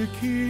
the key.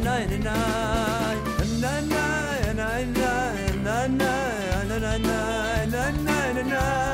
na na na na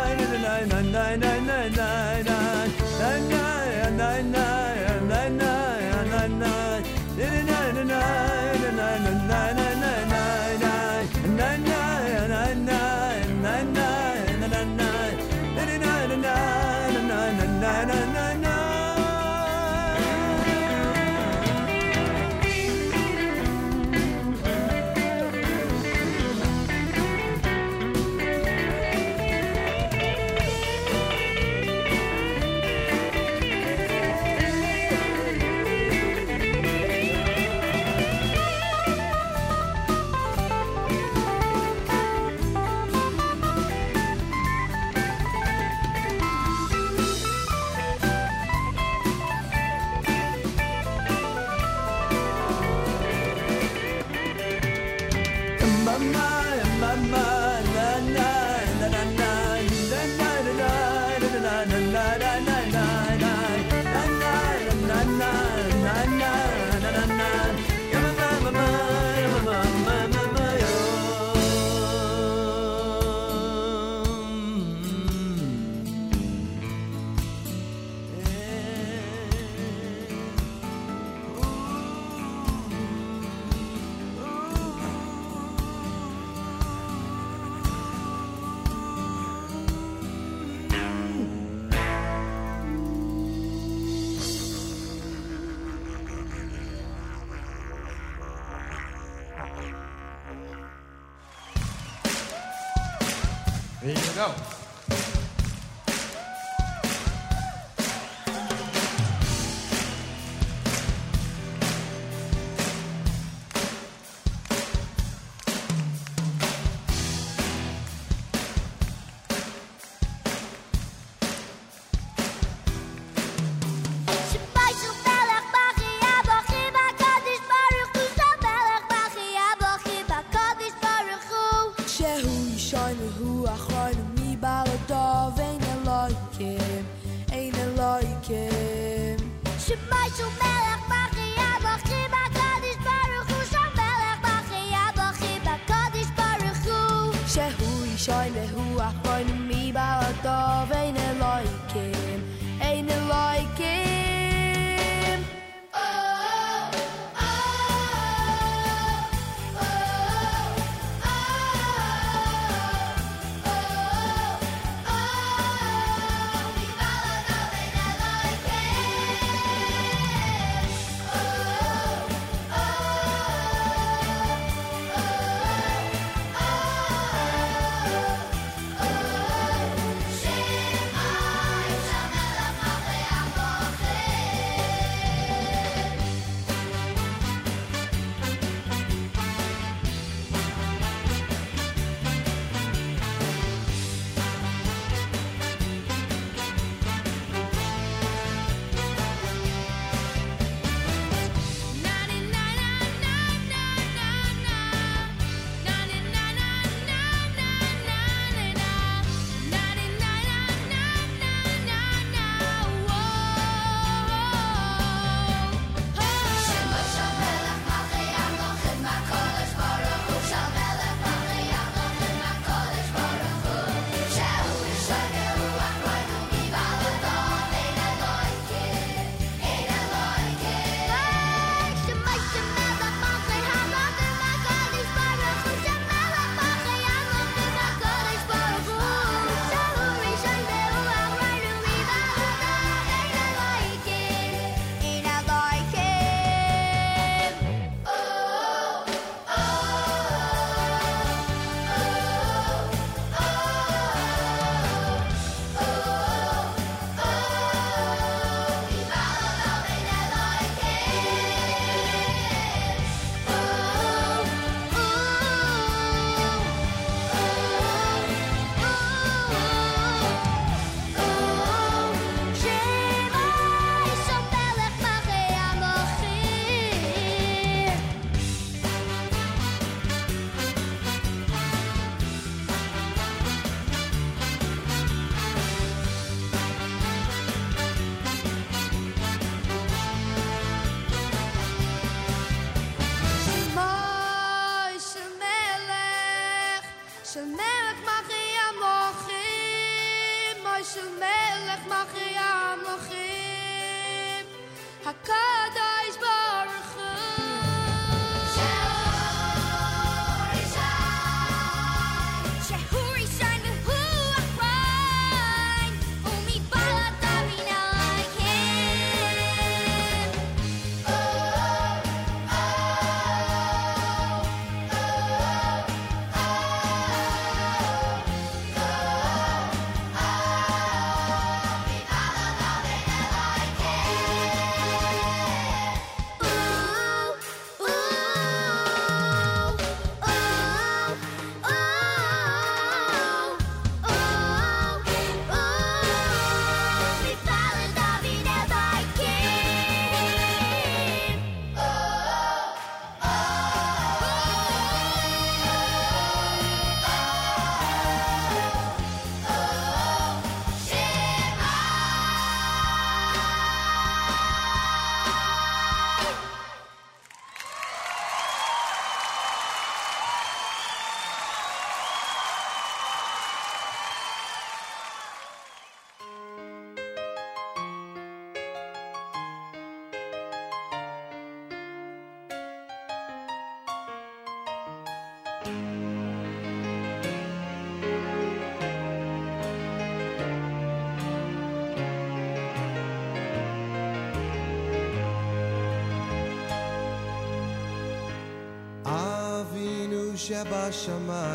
Sheba Shama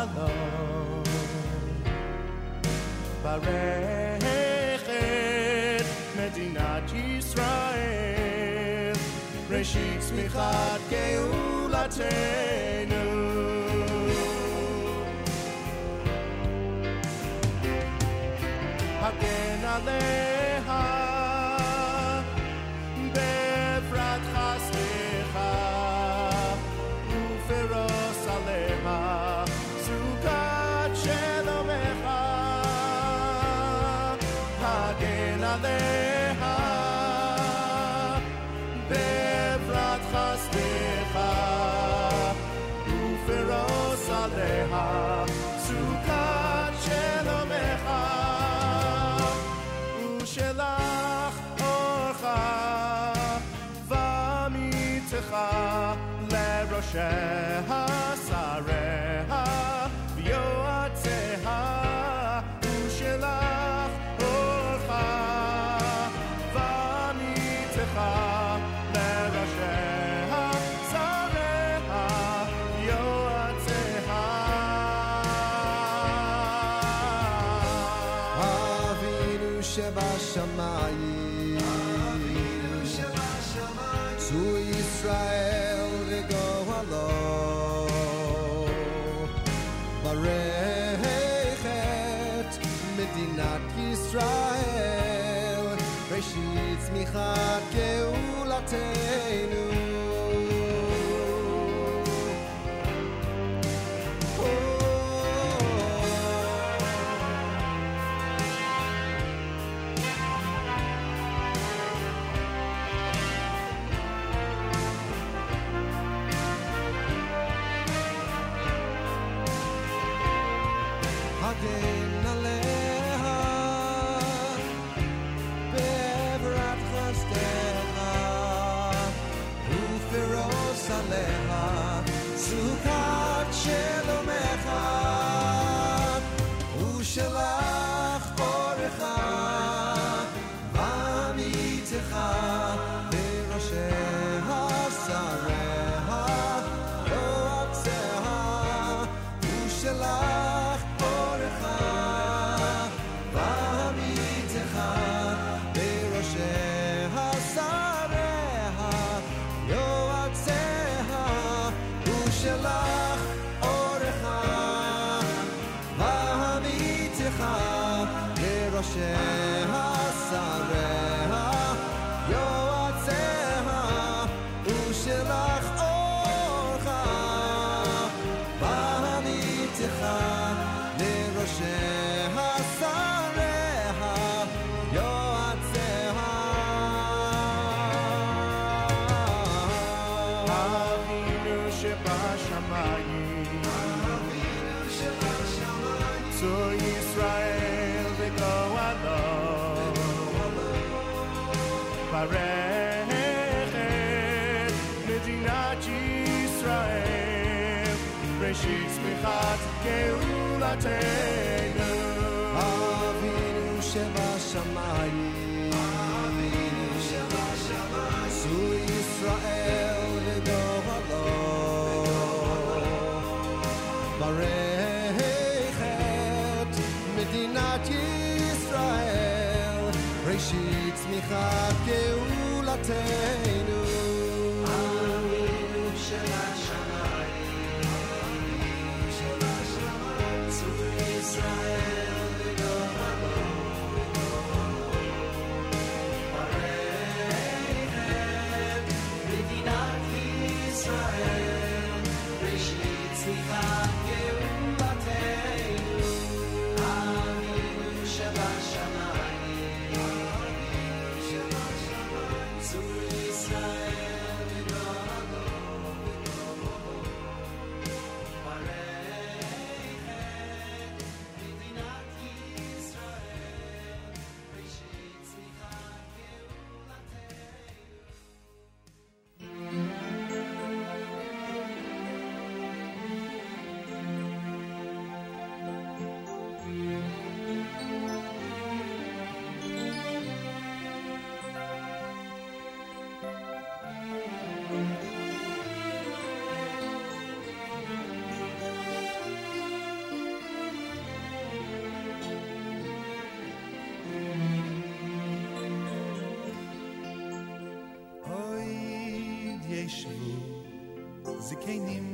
shalom Barechet Medinat Yisrael. Reshit Smichat Geulatenu Hagen take became the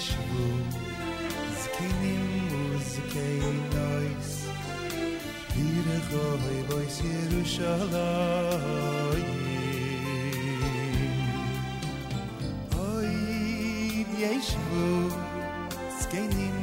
ישבו זקנים וזקי נויס. ירחוי בויס ירושלים. אוי ישבו זקנים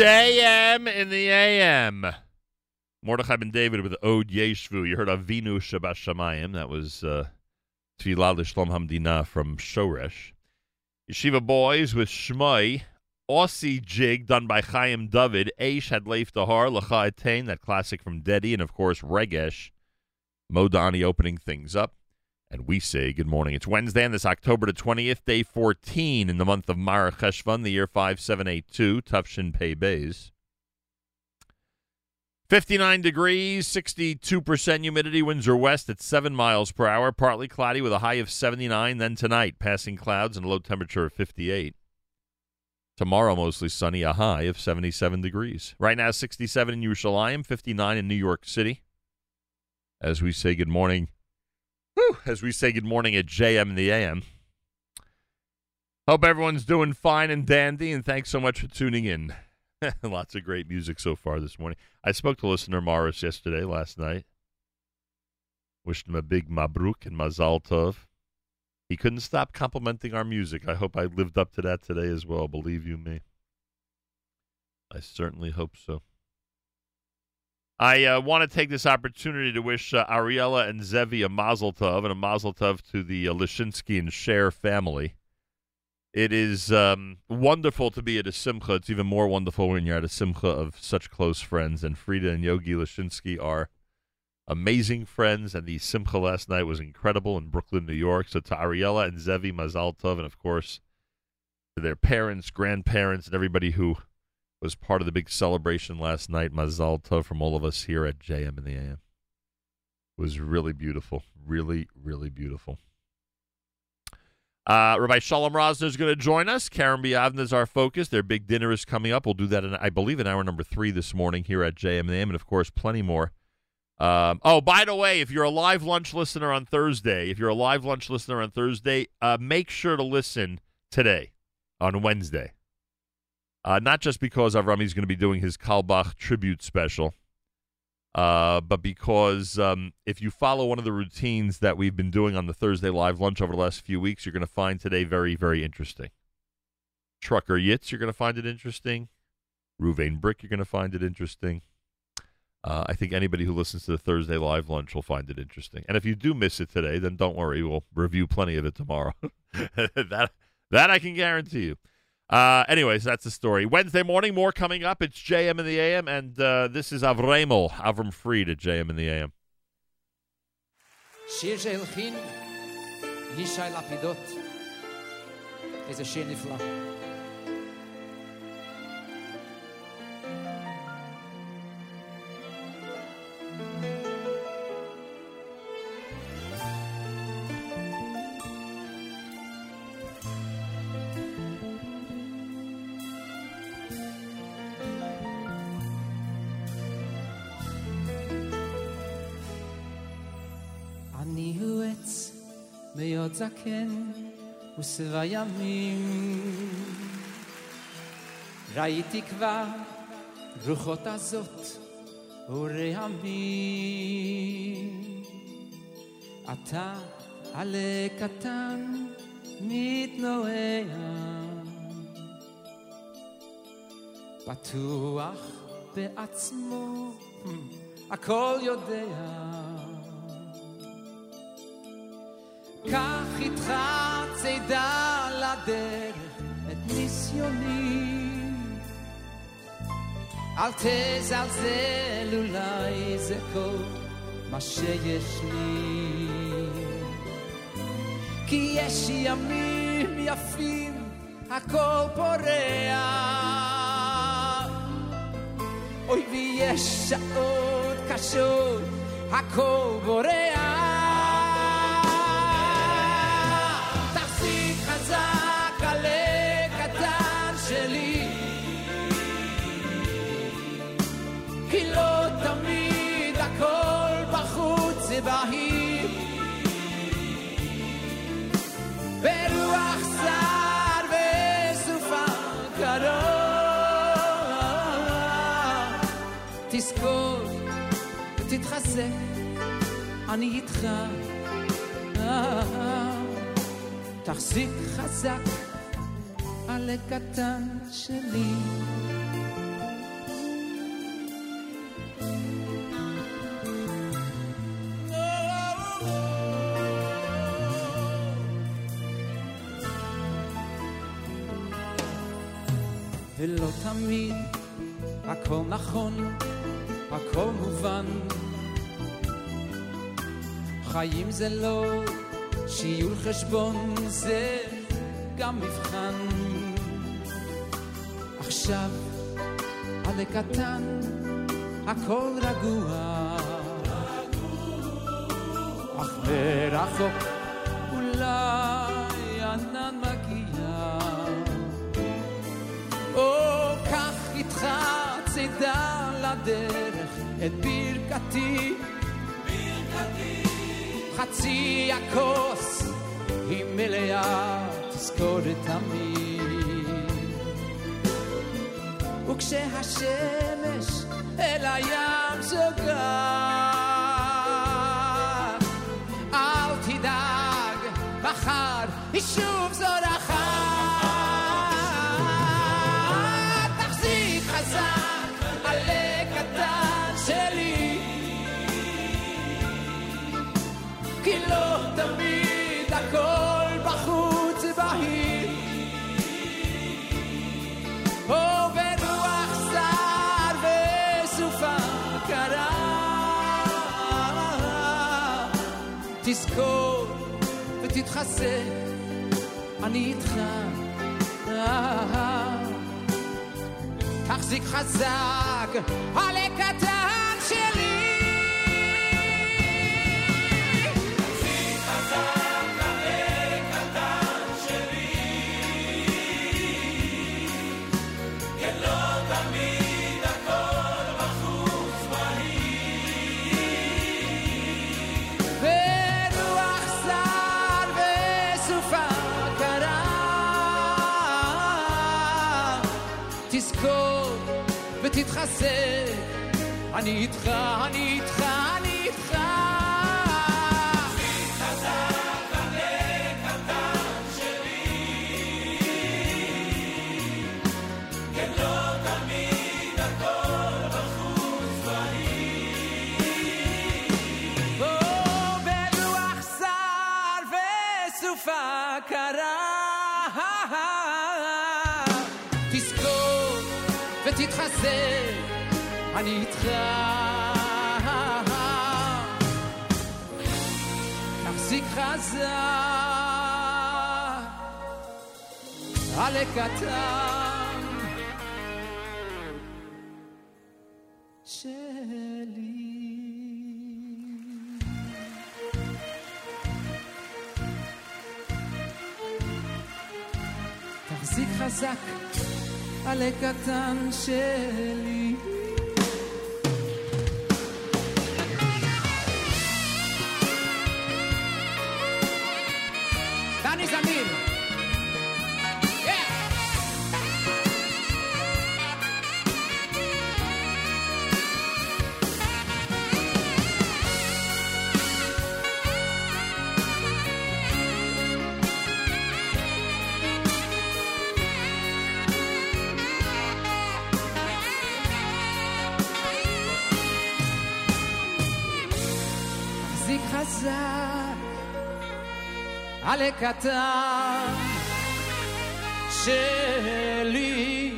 JM in the AM. Mordechai ben David with Ode Yeshvu. You heard Avinu Shabbat Shamayim. That was uh, Tfilah L'Shlom Hamdina from Shoresh. Yeshiva Boys with Shmai. Aussie Jig done by Chaim David. Aish had Leif Dahar. Lacha Etain, that classic from Dedi. And of course, Regesh. Modani opening things up. And we say good morning. It's Wednesday, and this October the 20th, day 14 in the month of Mar Cheshvan, the year 5782, Tufshin Pei Bays. 59 degrees, 62% humidity, winds are west at 7 miles per hour, partly cloudy with a high of 79. Then tonight, passing clouds and a low temperature of 58. Tomorrow, mostly sunny, a high of 77 degrees. Right now, 67 in Yerushalayim, 59 in New York City. As we say good morning Whew, as we say good morning at JM the AM. Hope everyone's doing fine and dandy, and thanks so much for tuning in. Lots of great music so far this morning. I spoke to listener Morris yesterday, last night. Wished him a big mabruk and mazal tov. He couldn't stop complimenting our music. I hope I lived up to that today as well, believe you me. I certainly hope so. I uh, want to take this opportunity to wish uh, Ariella and Zevi a mazel tov and a mazel tov to the uh, and Cher family. It is um, wonderful to be at a simcha. It's even more wonderful when you're at a simcha of such close friends. And Frida and Yogi Lishinsky are amazing friends. And the simcha last night was incredible in Brooklyn, New York. So to Ariella and Zevi, mazal tov, and of course to their parents, grandparents, and everybody who was part of the big celebration last night. Mazal tov from all of us here at JM in the AM. It was really beautiful, really, really beautiful. Uh, Rabbi Shalom Rosner is going to join us. Kerem B'Yavneh is our focus. Their big dinner is coming up. We'll do that, in, I believe, in hour number three this morning here at JM the AM, and of course, plenty more. Um, oh, by the way, if you're a live lunch listener on Thursday, if you're a live lunch listener on Thursday, uh, make sure to listen today on Wednesday. Uh, not just because Avrami's going to be doing his Carlebach tribute special, uh, but because um, if you follow one of the routines that we've been doing on the Thursday live lunch over the last few weeks, you're going to find today very, very interesting. Trucker Yitz, you're going to find it interesting. Ruvain Brick, you're going to find it interesting. Uh, I think anybody who listens to the Thursday live lunch will find it interesting. And if you do miss it today, then don't worry, we'll review plenty of it tomorrow. that that I can guarantee you. Uh, anyways, that's the story. Wednesday morning, more coming up. It's JM in the AM, and uh, this is Avremel, Avram Fried at JM in the AM. שיר שהלחין ישי לפידות. איזה שיר נפלא. להיות זקן ושבע ימים. ראיתי כבר רוחות הזאת ורעמים. אתה עלה קטן מתנועע, בטוח בעצמו, הכל יודע. איתך צידה לדרך את ניסיוני. אל תזלזל, אולי זה כל מה שיש לי. כי יש ימים יפים, הכל פורח. אוי ויש שעות קשות, הכל בורח. אני איתך. תחזיק חזק על הקטן שלי. ולא תמיד הכל נכון, חיים זה לא שיעור חשבון, זה גם מבחן. עכשיו, עלה קטן, הכל רגוע. אך מרחוק אולי ענן מגיע. או קח איתך צידה לדרך את ברכתי. חצי הכוס היא מלאה, תזכורת תמיד. וכשהשמש אל הים זוגה, אל תדאג, מחר היא שוב זורחה. תמיד הכל בחוץ בהיר. או ברוח סער וסופה קרה. תזכור ותתחזק, אני איתך. תחזיק חזק, עלה קטן להתחסן. אני איתך, אני ותתחזק, אני איתך. תחזיק חזק, עלה קטן שלי. תחזיק חזק, עלה קטן שלי. Ronnie Zamir. על הקטן שלי.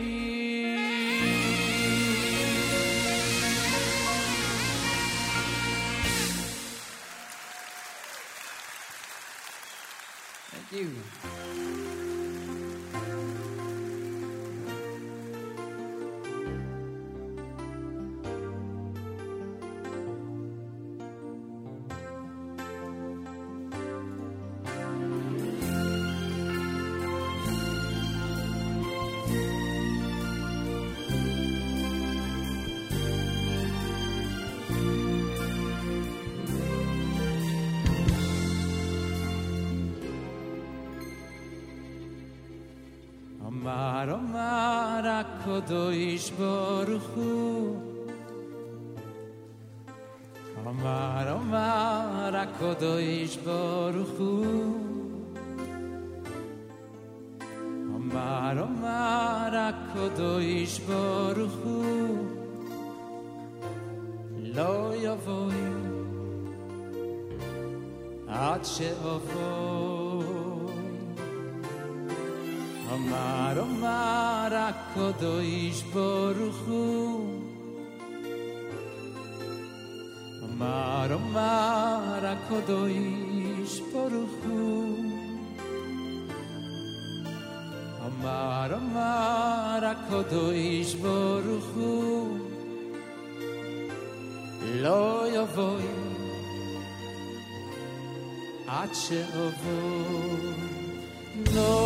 Thank you. הקדוש ברוך הוא לא יבואי עד שאבואי אמר אמר הקדוש ברוך הוא אמר אמר הקדוש אמר הקדוש ברוך הוא לא יבואי עד שאבוא לוי,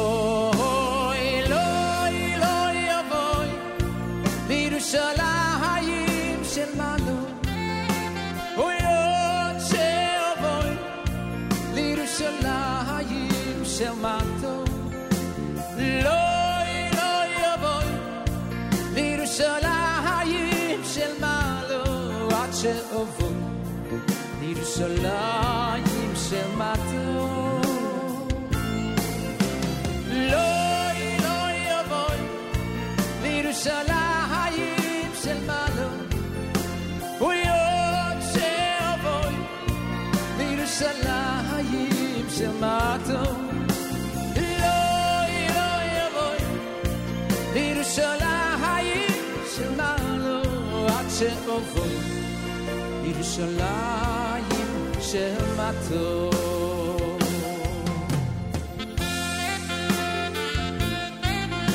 לירושלים של מטו לוי, לוי יבואי לירושלים של מעלו אויות שאבואי לירושלים של מטו לוי, לוי יבואי לירושלים של מעלו עד שאבואי לירושלים של מטו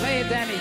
Play it, Danny,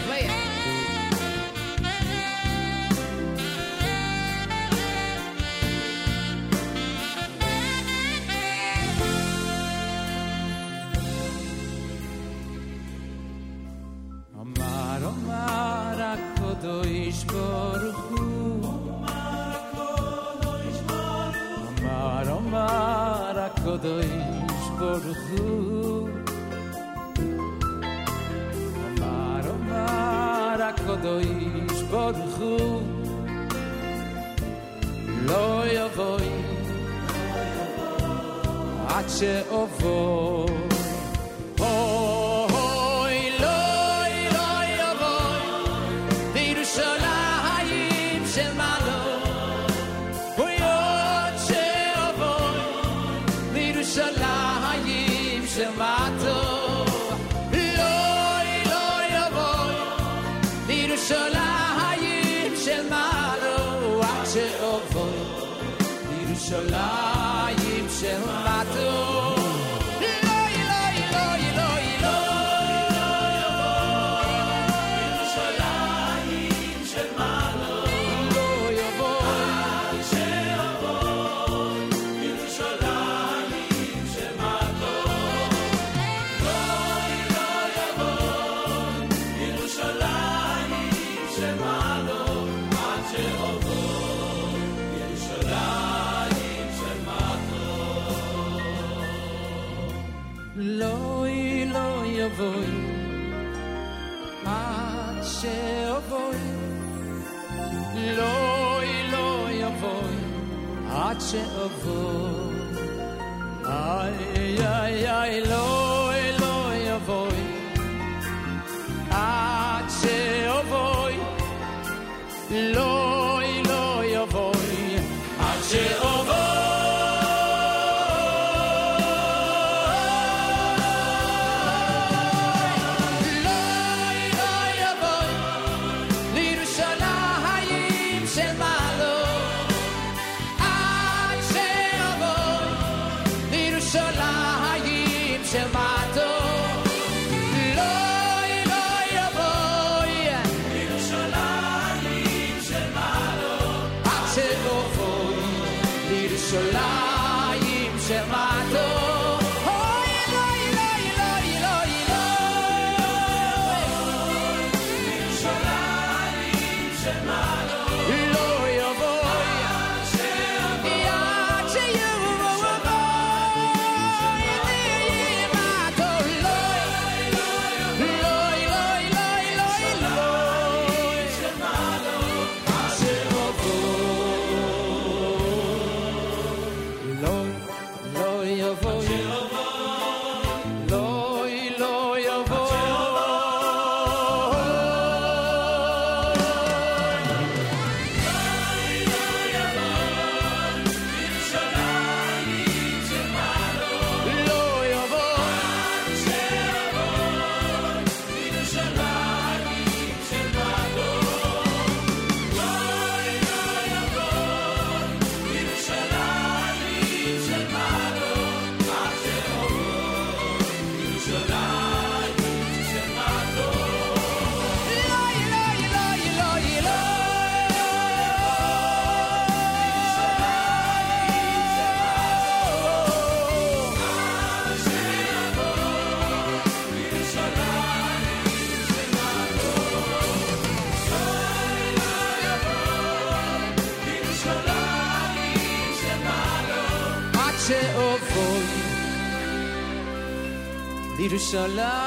solo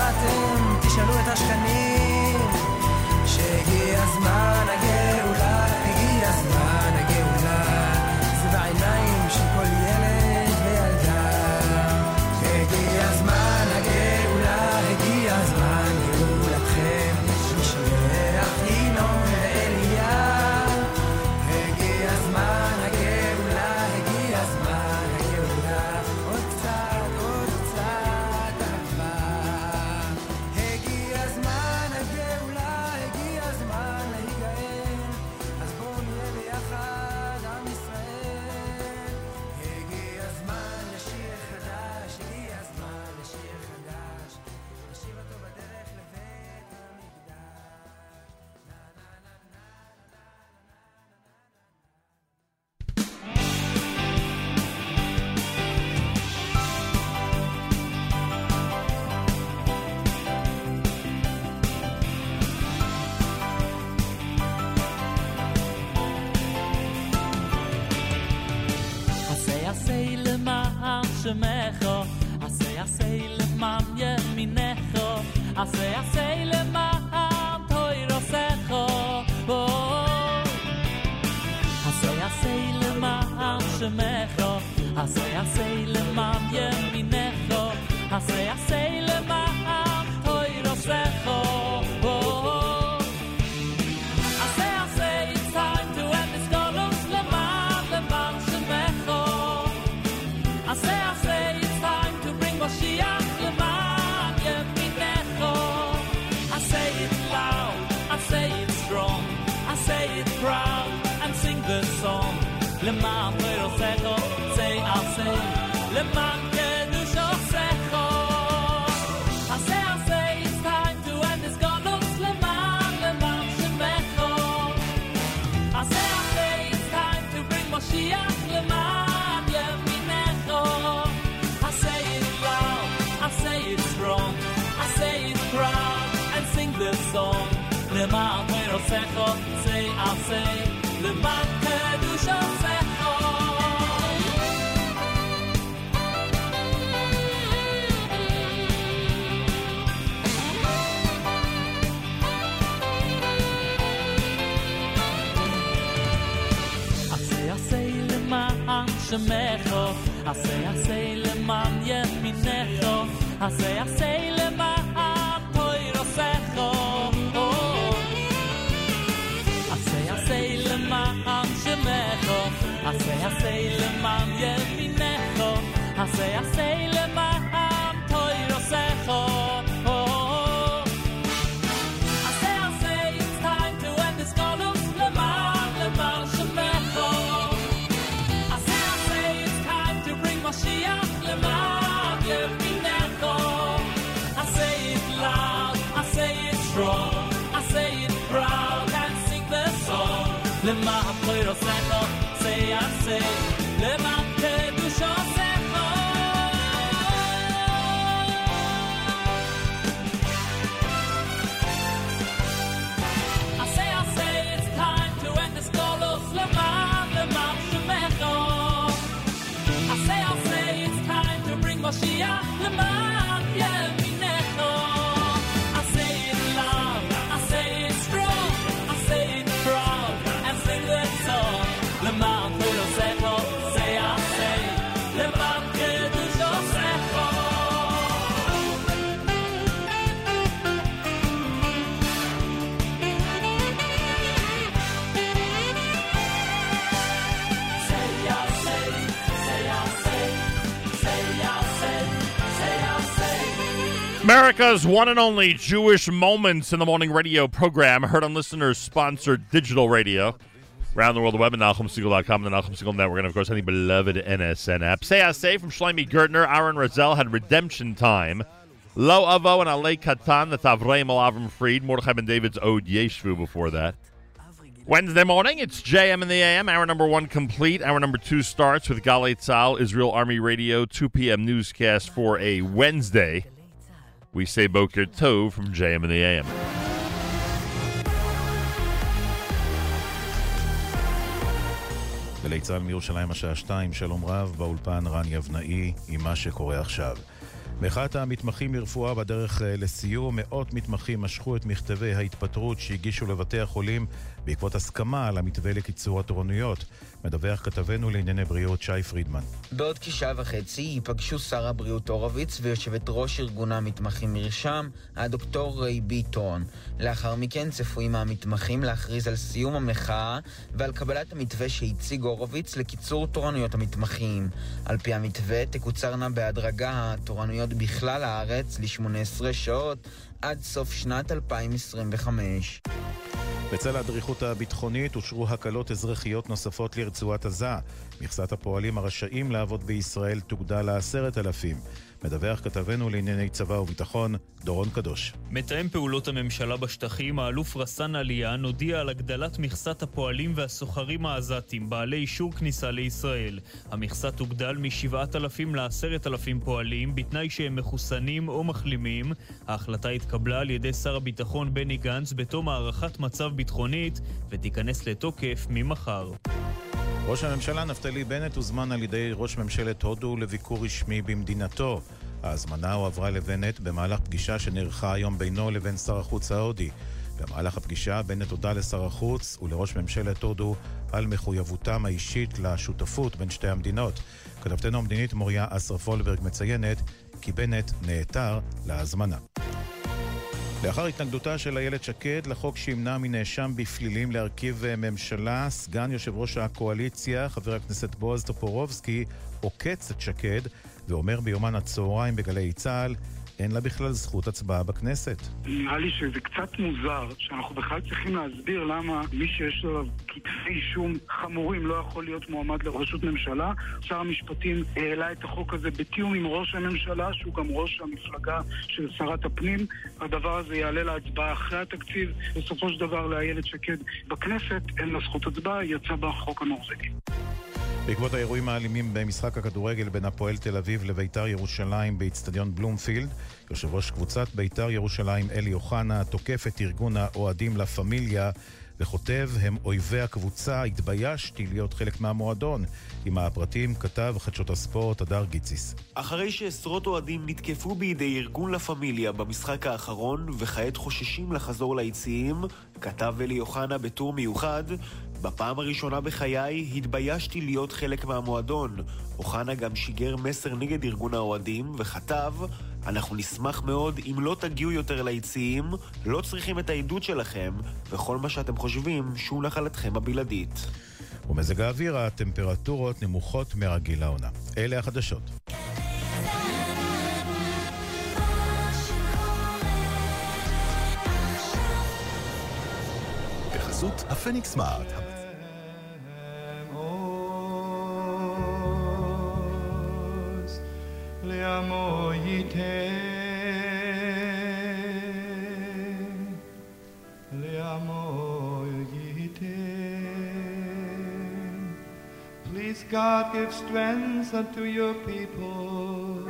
שמעתם, תשאלו את השכנים. America's one and only Jewish Moments in the Morning radio program, heard on listeners sponsored digital radio. Around the world, the web at NachumSegal.com, the Nachum Segal Network, and of course, any beloved NSN app. Say I say from Shlomi Gertner, Aaron Razel had redemption time. Lo Avo and Alei Katan, the Tavrei Avram Fried, Mordechai and David's Ode Yeshvu before that. Wednesday morning, it's JM in the AM. Hour number one complete. Hour number two starts with Galei Tzahal, Israel Army Radio, 2 p.m. newscast for a Wednesday. We say Boker Tov from JM in the AM. גלי צה"ל מירושלים השעה שתיים, שלום רב, באולפן רן יבנאי עם מה שקורה עכשיו. מחאת המתמחים לרפואה בדרך אה, לסיום, מאות מתמחים משכו את מכתבי ההתפטרות שהגישו לבתי החולים בעקבות הסכמה על המתווה לקיצור התורנויות. מדווח כתבנו לענייני בריאות שי פרידמן. בעוד כשעה וחצי ייפגשו שר הבריאות הורוביץ ויושבת ראש ארגון המתמחים מרשם, הדוקטור ריי ביטון. לאחר מכן צפויים המתמחים להכריז על סיום המחאה ועל קבלת המתווה שהציג הורוביץ לקיצור תורנויות המתמחים. על פי המתווה תקוצרנה בהדרגה התורנויות בכלל הארץ ל-18 שעות עד סוף שנת 2025. בצל האדריכות הביטחונית אושרו הקלות אזרחיות נוספות לרצועת עזה. מכסת הפועלים הרשאים לעבוד בישראל תוגדל לעשרת אלפים. מדווח כתבנו לענייני צבא וביטחון, דורון קדוש. מתאם פעולות הממשלה בשטחים, האלוף רסאן עליאן, הודיע על הגדלת מכסת הפועלים והסוחרים העזתים, בעלי אישור כניסה לישראל. המכסה תוגדל מ-7,000 ל-10,000 פועלים, בתנאי שהם מחוסנים או מחלימים. ההחלטה התקבלה על ידי שר הביטחון בני גנץ בתום הערכת מצב ביטחונית, ותיכנס לתוקף ממחר. ראש הממשלה נפתלי בנט הוזמן על ידי ראש ממשלת הודו לביקור רשמי במדינתו. ההזמנה הועברה לבנט במהלך פגישה שנערכה היום בינו לבין שר החוץ ההודי. במהלך הפגישה בנט הודה לשר החוץ ולראש ממשלת הודו על מחויבותם האישית לשותפות בין שתי המדינות. כתבתנו המדינית מוריה אסרף וולברג מציינת כי בנט נעתר להזמנה. לאחר התנגדותה של איילת שקד לחוק שימנע מנאשם בפלילים להרכיב אה, ממשלה, סגן יושב ראש הקואליציה, חבר הכנסת בועז טופורובסקי, עוקץ את שקד ואומר ביומן הצהריים בגלי צה"ל אין לה בכלל זכות הצבעה בכנסת. נראה לי שזה קצת מוזר שאנחנו בכלל צריכים להסביר למה מי שיש לו כתבי אישום חמורים לא יכול להיות מועמד לראשות ממשלה. שר המשפטים העלה את החוק הזה בתיאום עם ראש הממשלה, שהוא גם ראש המפלגה של שרת הפנים. הדבר הזה יעלה להצבעה אחרי התקציב. בסופו של דבר לאיילת שקד בכנסת אין לה זכות הצבעה, היא יצאה בחוק הנורבגי. בעקבות האירועים האלימים במשחק הכדורגל בין הפועל תל אביב לביתר ירושלים באיצטדיון בלומפילד, יושב ראש קבוצת ביתר ירושלים אלי אוחנה תוקף את ארגון האוהדים לה פמיליה וכותב, הם אויבי הקבוצה, התביישתי להיות חלק מהמועדון. עם הפרטים כתב חדשות הספורט הדר גיציס. אחרי שעשרות אוהדים נתקפו בידי ארגון לה פמיליה במשחק האחרון, וכעת חוששים לחזור ליציעים, כתב אלי אוחנה בטור מיוחד, בפעם הראשונה בחיי התביישתי להיות חלק מהמועדון. אוחנה גם שיגר מסר נגד ארגון האוהדים, וכתב, אנחנו נשמח מאוד אם לא תגיעו יותר ליציעים, לא צריכים את העדות שלכם, וכל מה שאתם חושבים שהוא נחלתכם הבלעדית. ומזג האוויר, הטמפרטורות נמוכות מהרגיל לעונה. אלה החדשות. הפניקס סמארט. Please God give strength unto your people.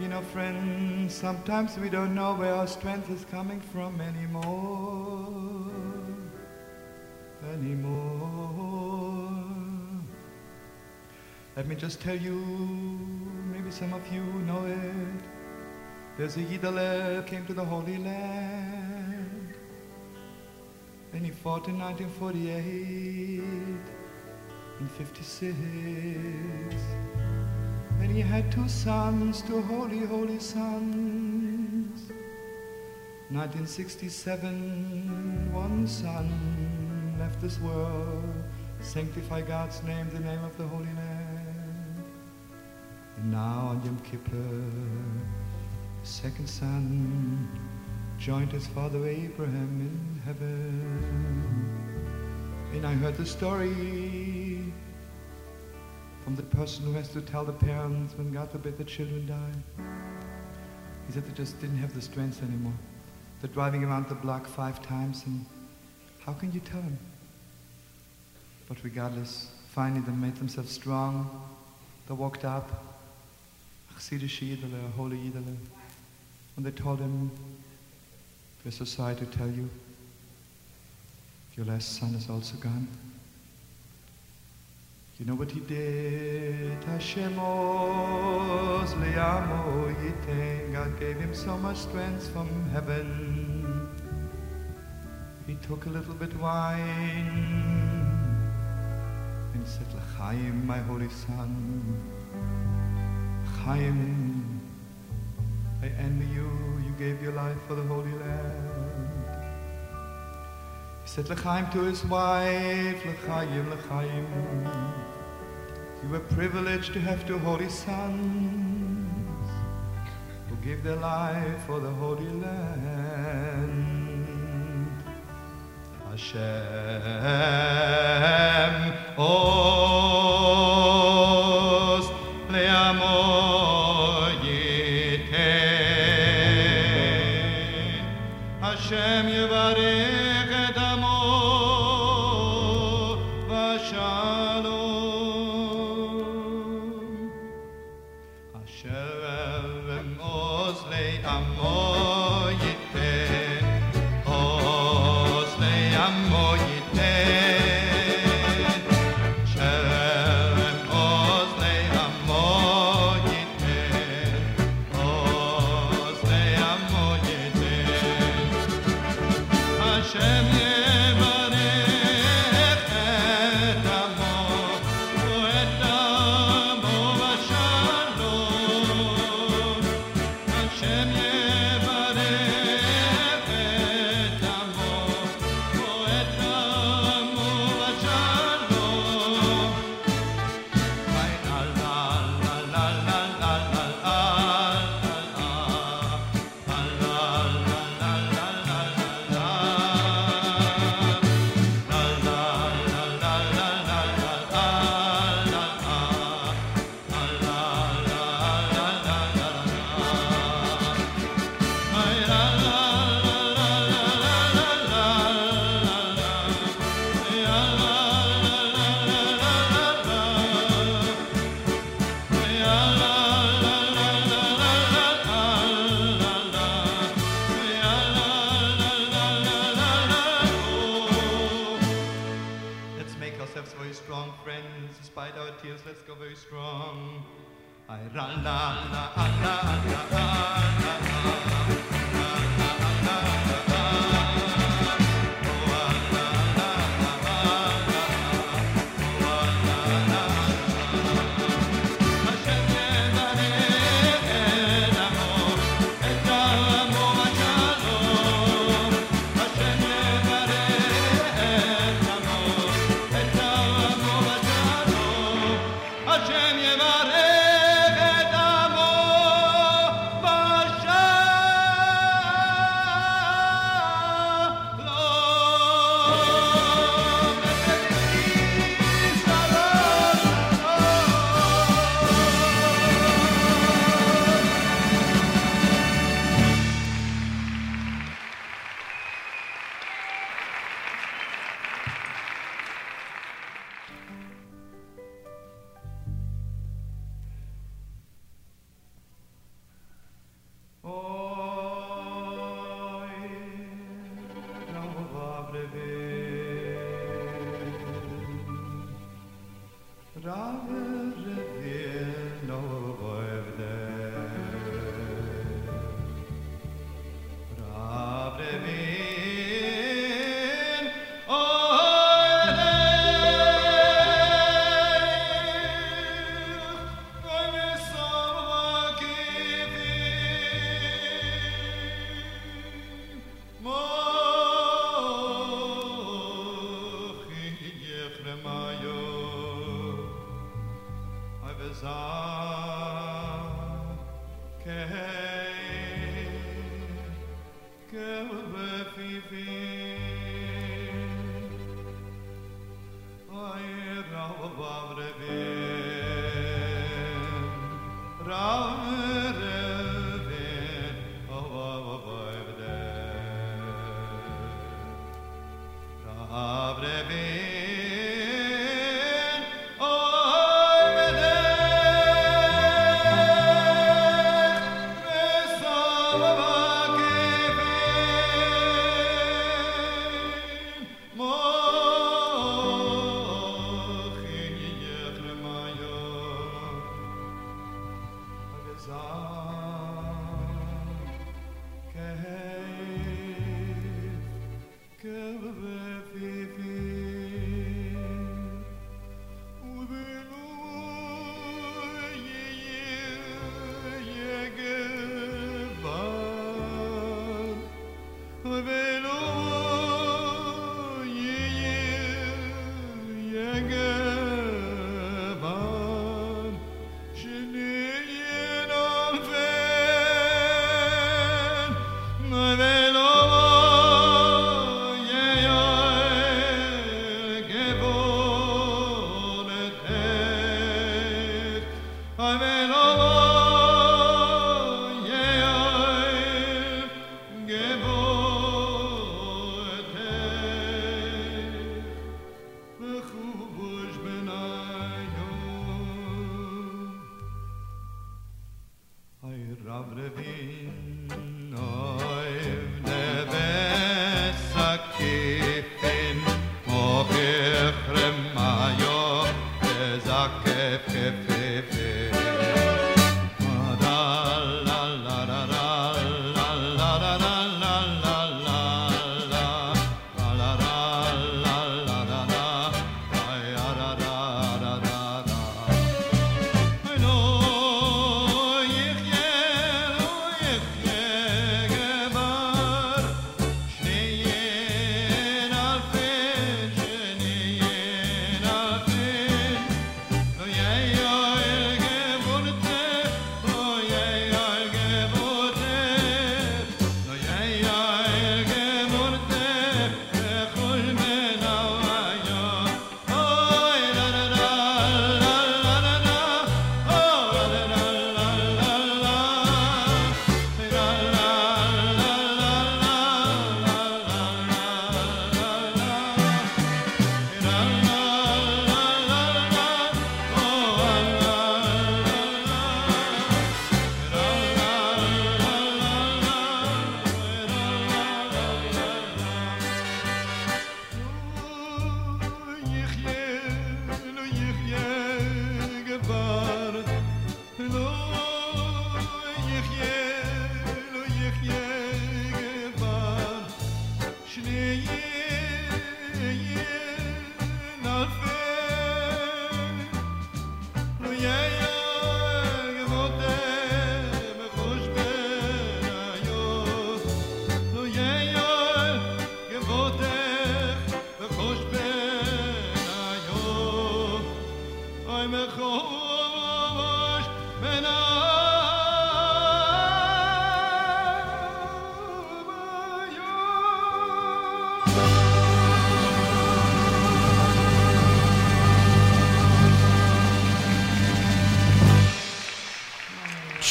You know, friends, sometimes we don't know where our strength is coming from anymore. Anymore. Let me just tell you some of you know it. There's a Yidale came to the Holy Land. And he fought in 1948 and 56. And he had two sons, two holy, holy sons. 1967, one son left this world. Sanctify God's name, the name of the Holy Land. And now on Yom Kippur, second son joined his father Abraham in heaven. And I heard the story from the person who has to tell the parents when God forbid the children die. He said they just didn't have the strength anymore. They're driving around the block five times and how can you tell them? But regardless, finally they made themselves strong. They walked up, Chassidische Yidele, a uh, holy Yidele, uh, and they told him, there's a side to tell you, your last son is also gone. You know what he did? Hashem oz le'amo yiten. God gave him so much strength from heaven. He took a little bit wine and said, L'chaim, my holy son. Chaim, I envy you. You gave your life for the Holy Land. He said L'chaim to his wife, L'chaim, L'chaim. You were privileged to have two holy sons who gave their life for the Holy Land. Hashem Oz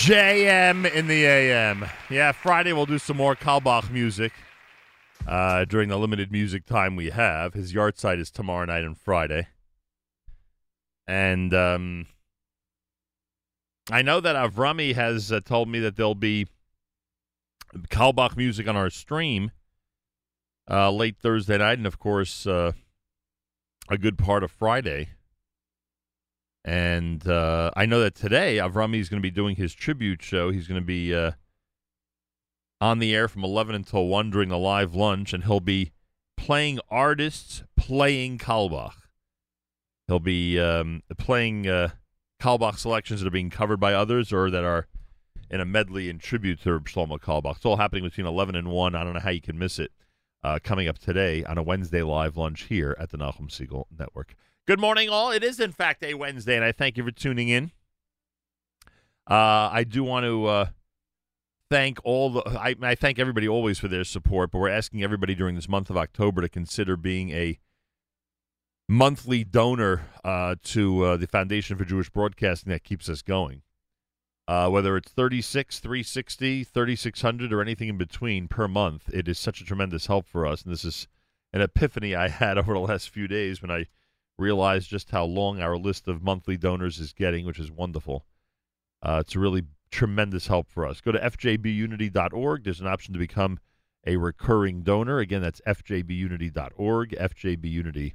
JM in the AM. Yeah, Friday we'll do some more Carlebach music uh, during the limited music time we have. His yahrzeit is tomorrow night and Friday. And um, I know that Avrami has uh, told me that there'll be Carlebach music on our stream uh, late Thursday night, and of course, uh, a good part of Friday. And uh, I know that today Avrami is going to be doing his tribute show. He's going to be uh, on the air from 11 until 1 during the live lunch, and he'll be playing artists playing Carlebach. He'll be um, playing uh, Carlebach selections that are being covered by others or that are in a medley in tribute to Shlomo Carlebach. It's all happening between 11 and 1. I don't know how you can miss it. Uh, coming up today on a Wednesday live lunch here at the Nachum Segal Network. Good morning, all. It is, in fact, a Wednesday, and I thank you for tuning in. Uh, I do want to uh, thank all the. I, I thank everybody always for their support, but we're asking everybody during this month of October to consider being a monthly donor uh, to uh, the Foundation for Jewish Broadcasting that keeps us going. Uh, whether it's 36, 360, 3600, or anything in between per month, it is such a tremendous help for us. And this is an epiphany I had over the last few days when I realized just how long our list of monthly donors is getting, which is wonderful. Uh, it's a really tremendous help for us. Go to fjbunity.org. There's an option to become a recurring donor. Again, that's fjbunity.org, fjbunity.org.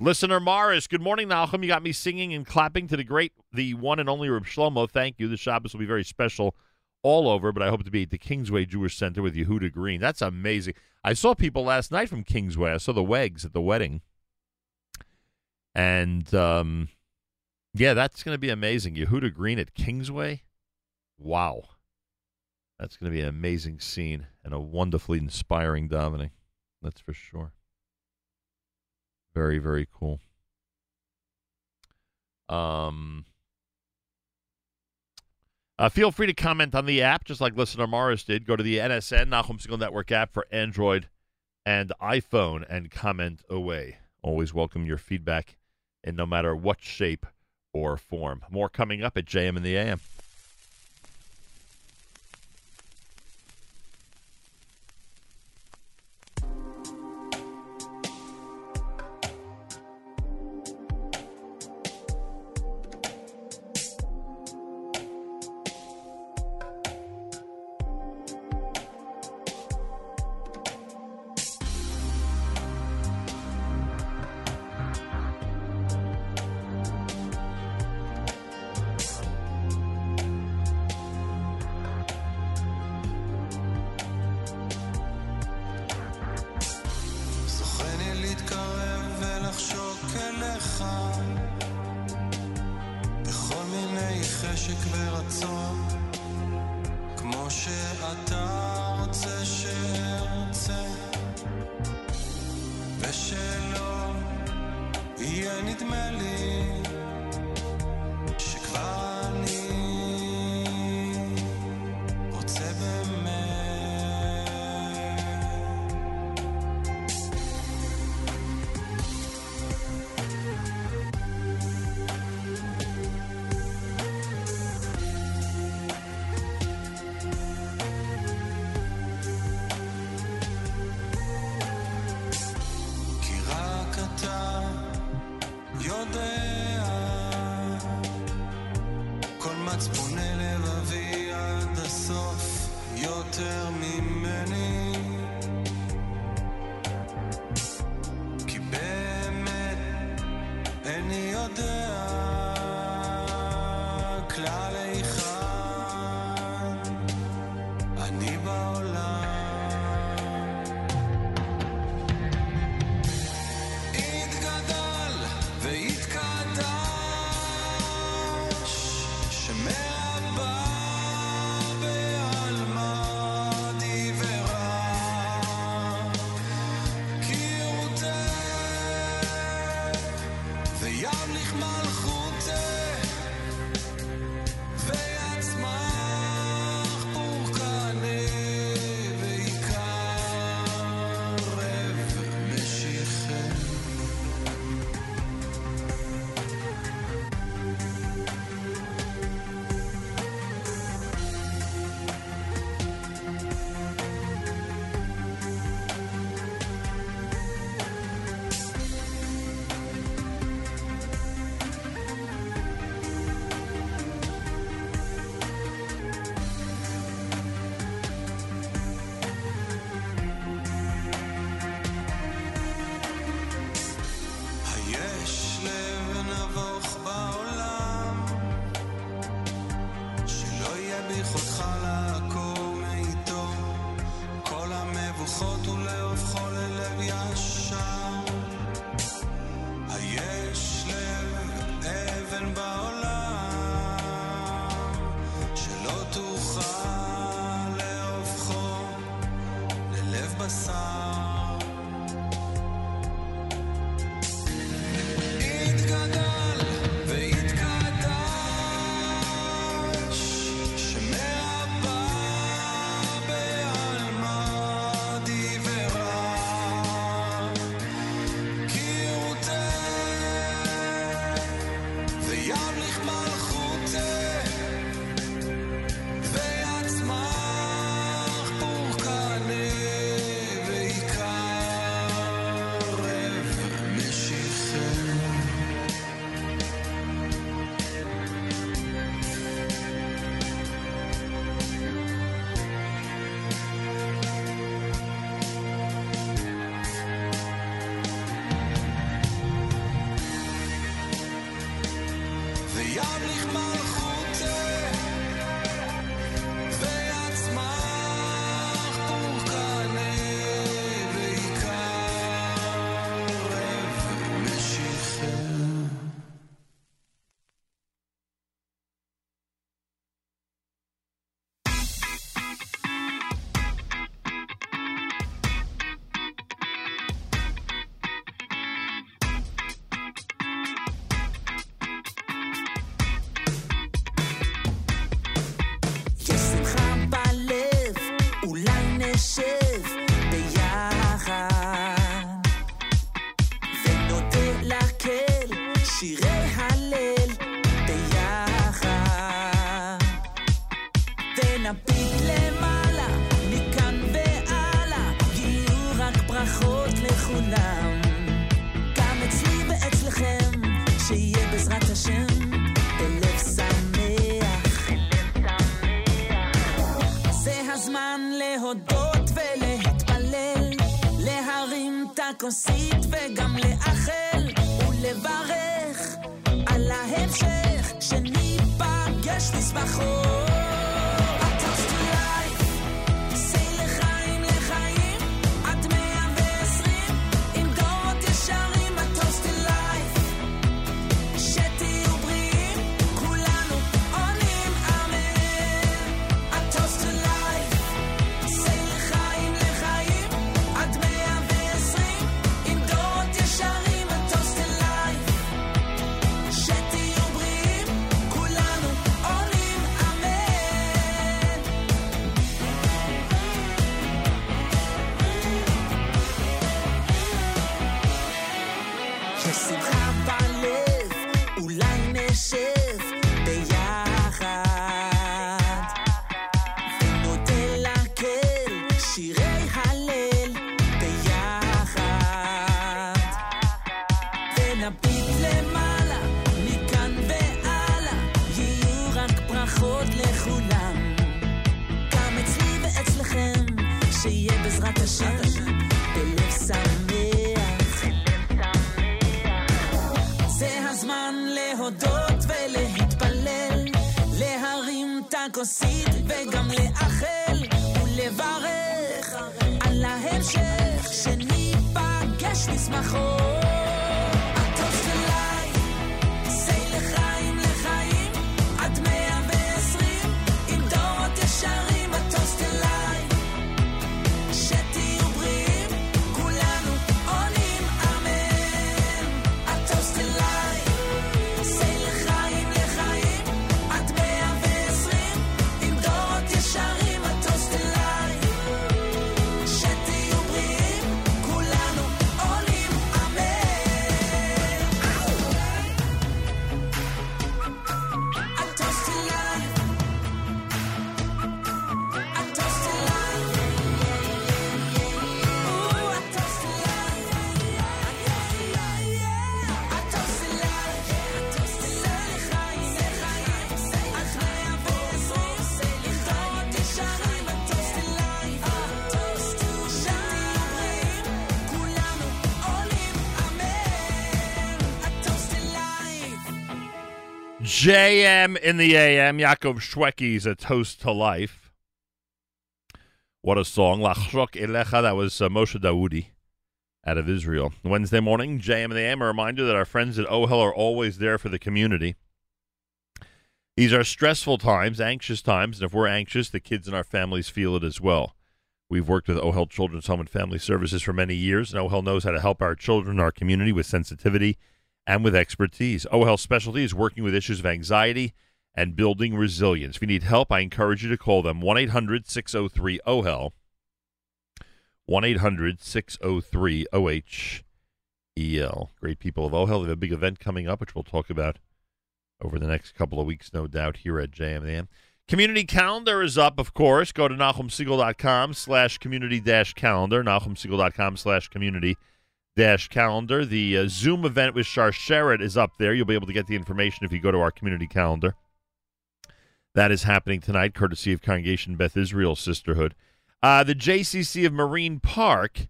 Listener Morris, good morning, Malcolm. You got me singing and clapping to the great, the one and only Reb Shlomo. Thank you. The Shabbos will be very special all over, but I hope to be at the Kingsway Jewish Center with Yehuda Green. That's amazing. I saw people last night from Kingsway. I saw the Wegs at the wedding. And um, yeah, that's going to be amazing. Yehuda Green at Kingsway. Wow. That's going to be an amazing scene and a wonderfully inspiring davening. That's for sure. Very, very cool. Um, uh, feel free to comment on the app, just like listener Morris did. Go to the NSN Nachum Segal Network app for Android and iPhone and comment away. Always welcome your feedback in no matter what shape or form. More coming up at JM in the AM. qu'on s'est JM in the AM, Yaakov Shwekey's A Toast to Life. What a song. Lachrok Elecha, that was uh, Moshe Dawoodi out of Israel. Wednesday morning, JM in the AM, a reminder that our friends at OHEL are always there for the community. These are stressful times, anxious times, and if we're anxious, the kids in our families feel it as well. We've worked with OHEL Children's Home and Family Services for many years, and OHEL knows how to help our children, our community with sensitivity and with expertise. OHEL specialty is working with issues of anxiety and building resilience. If you need help, I encourage you to call them 1 800 603 OHEL. 1 800 603 OHEL. Great people of OHEL. They have a big event coming up, which we'll talk about over the next couple of weeks, no doubt, here at JMAM. Community calendar is up, of course. Go to NachumSegal.com slash community dash calendar, NachumSegal.com slash community dash calendar. The uh, Zoom event with Sharsheret is up there. You'll be able to get the information if you go to our community calendar. That is happening tonight, courtesy of Congregation Beth Israel Sisterhood. Uh, the JCC of Marine Park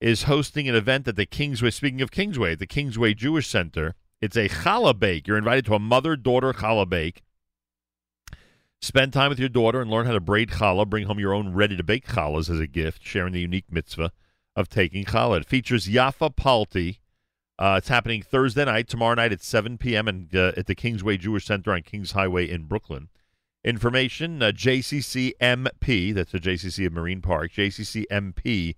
is hosting an event at the Kingsway. Speaking of Kingsway, the Kingsway Jewish Center. It's a challah bake. You're invited to a mother-daughter challah bake. Spend time with your daughter and learn how to braid challah. Bring home your own ready-to-bake challahs as a gift, sharing the unique mitzvah of taking challah. It features Yafa Palti. Uh, it's happening Thursday night, tomorrow night at 7 p.m. And, uh, at the Kingsway Jewish Center on Kings Highway in Brooklyn. Information, uh, JCCMP, that's the JCC of Marine Park, jccmp.com,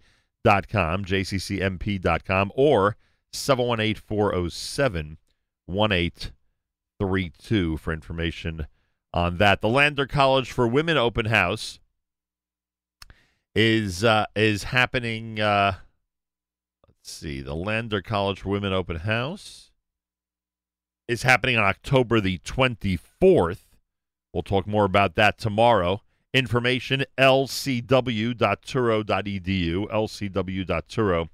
jccmp.com, or 718-407-1832 for information on that. The Lander College for Women Open House is uh, is happening. Uh, let's see, the Lander College for Women Open House is happening on October the twenty fourth. We'll talk more about that tomorrow. Information lcw.touro.edu, lcw.touro.edu.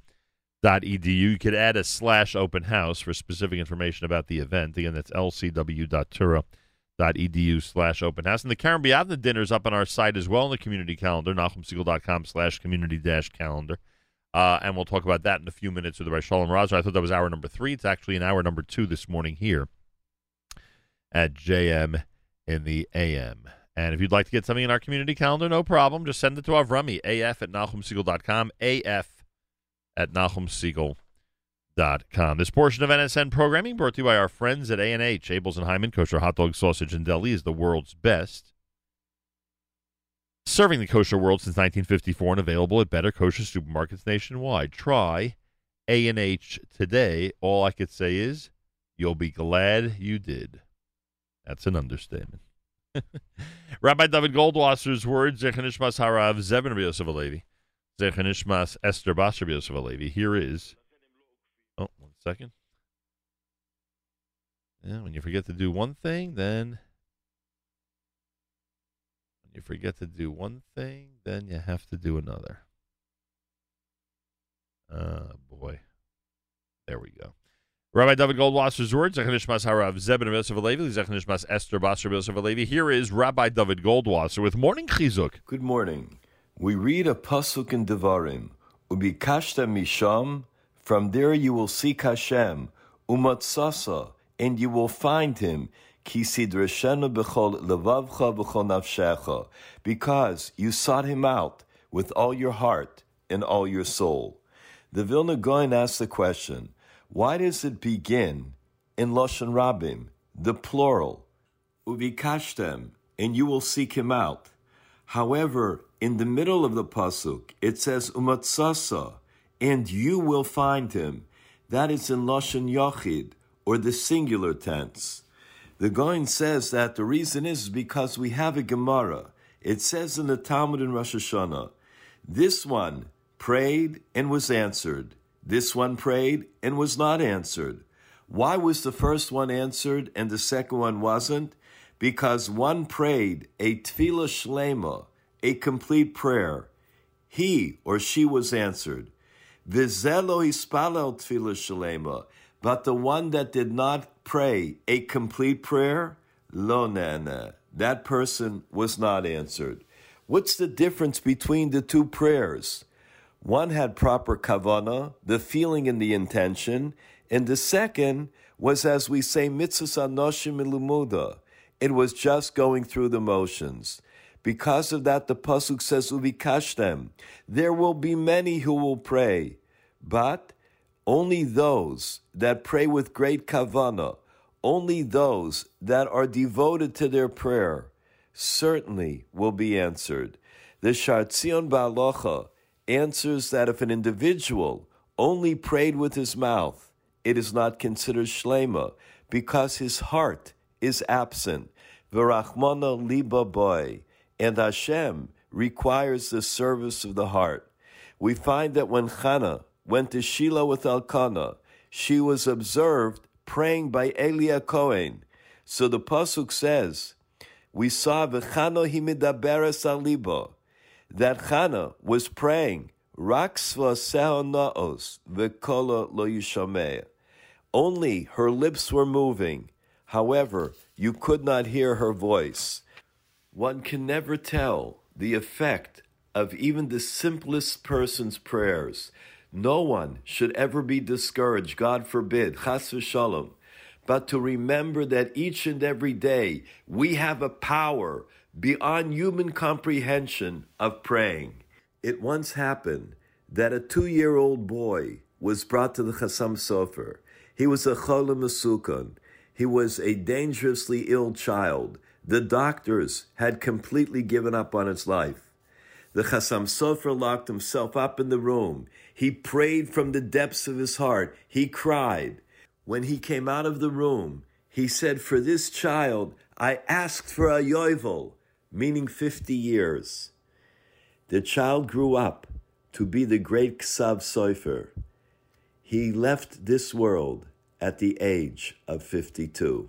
You could add a slash open house for specific information about the event. Again, that's lcw.touro.edu slash open house. And the Kerem B'Yavneh dinner is up on our site as well in the community calendar, nachumsegal.com slash community dash calendar. Uh, and we'll talk about that in a few minutes with Rabbi Shalom Rosner. I thought that was hour number three. It's actually an hour number two this morning here at JM in the AM. And if you'd like to get something in our community calendar, no problem. Just send it to Avrami, af at NachumSegal.com, af at NachumSegal.com. This portion of NSN programming brought to you by our friends at A&H. Abeles and Heymann, kosher hot dog, sausage, and deli is the world's best. Serving the kosher world since 1954 and available at better kosher supermarkets nationwide. Try A&H today. All I could say is you'll be glad you did. That's an understatement. Rabbi David Goldwasser's words, Zechanishmas Harav Rabbi Yosef Alevi, Zechanishmas Esther Bas Rabbi Yosef Alevi. Here is, second. Yeah, when you forget to do one thing, then when you forget to do one thing, then you have to do another. Oh, boy. There we go. Rabbi David Goldwasser's words, Zechanishmas Harav Rabbi Yosef Alevi, Zechanishmas Esther Bas Rabbi Yosef Alevi. Here is Rabbi David Goldwasser with Morning Chizuk. Good morning. We read a pasuk in Devarim, Ubikashta Misham, from there you will seek Hashem, Umatsasa, and you will find him, because you sought him out with all your heart and all your soul. The Vilna Gaon asks the question, why does it begin in Lashon Rabim, the plural, Uvikashtem, and you will seek him out? However, in the middle of the pasuk, it says Umatsasa, and you will find him. That is in Lashon Yochid, or the singular tense. The Gaon says that the reason is because we have a Gemara. It says in the Talmud in Rosh Hashanah, this one prayed and was answered. This one prayed and was not answered. Why was the first one answered and the second one wasn't? Because one prayed a tefillah shlema, a complete prayer. He or she was answered. Vizelo hispalel tefillah shlema, but the one that did not pray a complete prayer, lo nana, that person was not answered. What's the difference between the two prayers? One had proper kavana, the feeling and the intention, and the second was, as we say, mitzvah anoshim ilumuda. It was just going through the motions. Because of that, the pasuk says, "Uvikashtem." There will be many who will pray, but only those that pray with great kavana, only those that are devoted to their prayer, certainly will be answered. The Shartzion Ba'alocha answers that if an individual only prayed with his mouth, it is not considered shlema because his heart is absent. V'rachmana liba boy, and Hashem requires the service of the heart. We find that when Chana went to Shiloh with Elkanah, she was observed praying by Eli HaKohen. So the pasuk says, we saw v'chano himidaberes alibo that Chana was praying, Raksva naos v'kola lo. Only her lips were moving. However, you could not hear her voice. One can never tell the effect of even the simplest person's prayers. No one should ever be discouraged, God forbid, chas v'shalom, but to remember that each and every day we have a power beyond human comprehension of praying. It once happened that a two year old boy was brought to the Chassam Sofer. He was a cholim. He was a dangerously ill child. The doctors had completely given up on his life. The Chassam Sofer locked himself up in the room. He prayed from the depths of his heart. He cried. When he came out of the room, he said, For this child, I asked for a yovel, meaning 50 years. The child grew up to be the great Ksav Sofer. He left this world at the age of 52.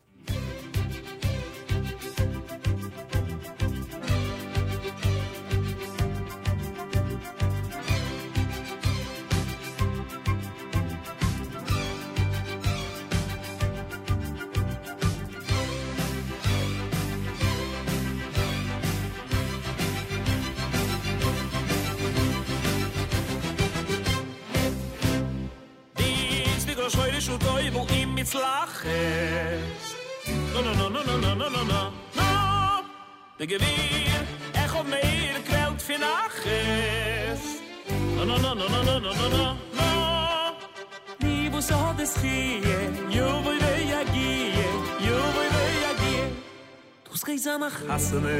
no no no no no no no no ni bu so des khie yo voy ve yagi yo voy ve yagi du skay zama khasne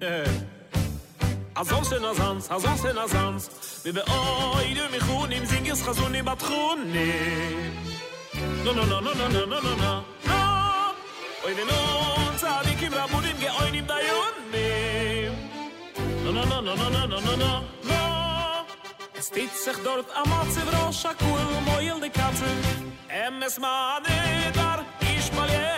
eh azon se nazans azon se nazans mi be oy du mi khun im singes khazun im batkhun ni no no no no no no no no no oy ve no tsadikim rabunim ge oynim dayun ni no no no no no no no no Es tit sich dort am Matze vrosch a kuhl moil de katze. Em es ma dar, ish mal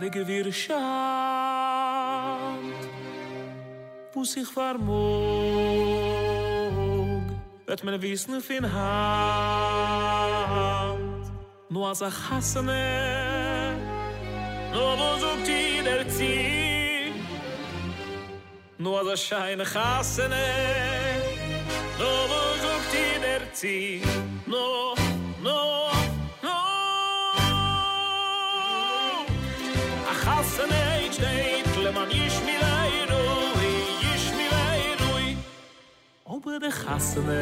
de gewir sham wo sich vermog et men wissen fin hand nu as a hasene nu bozuk ti der zi nu as a shayne hasene nu bozuk ti der zi nu nu שנאי שטייט למען יש מילי רוי יש מילי רוי אבער דה חסנה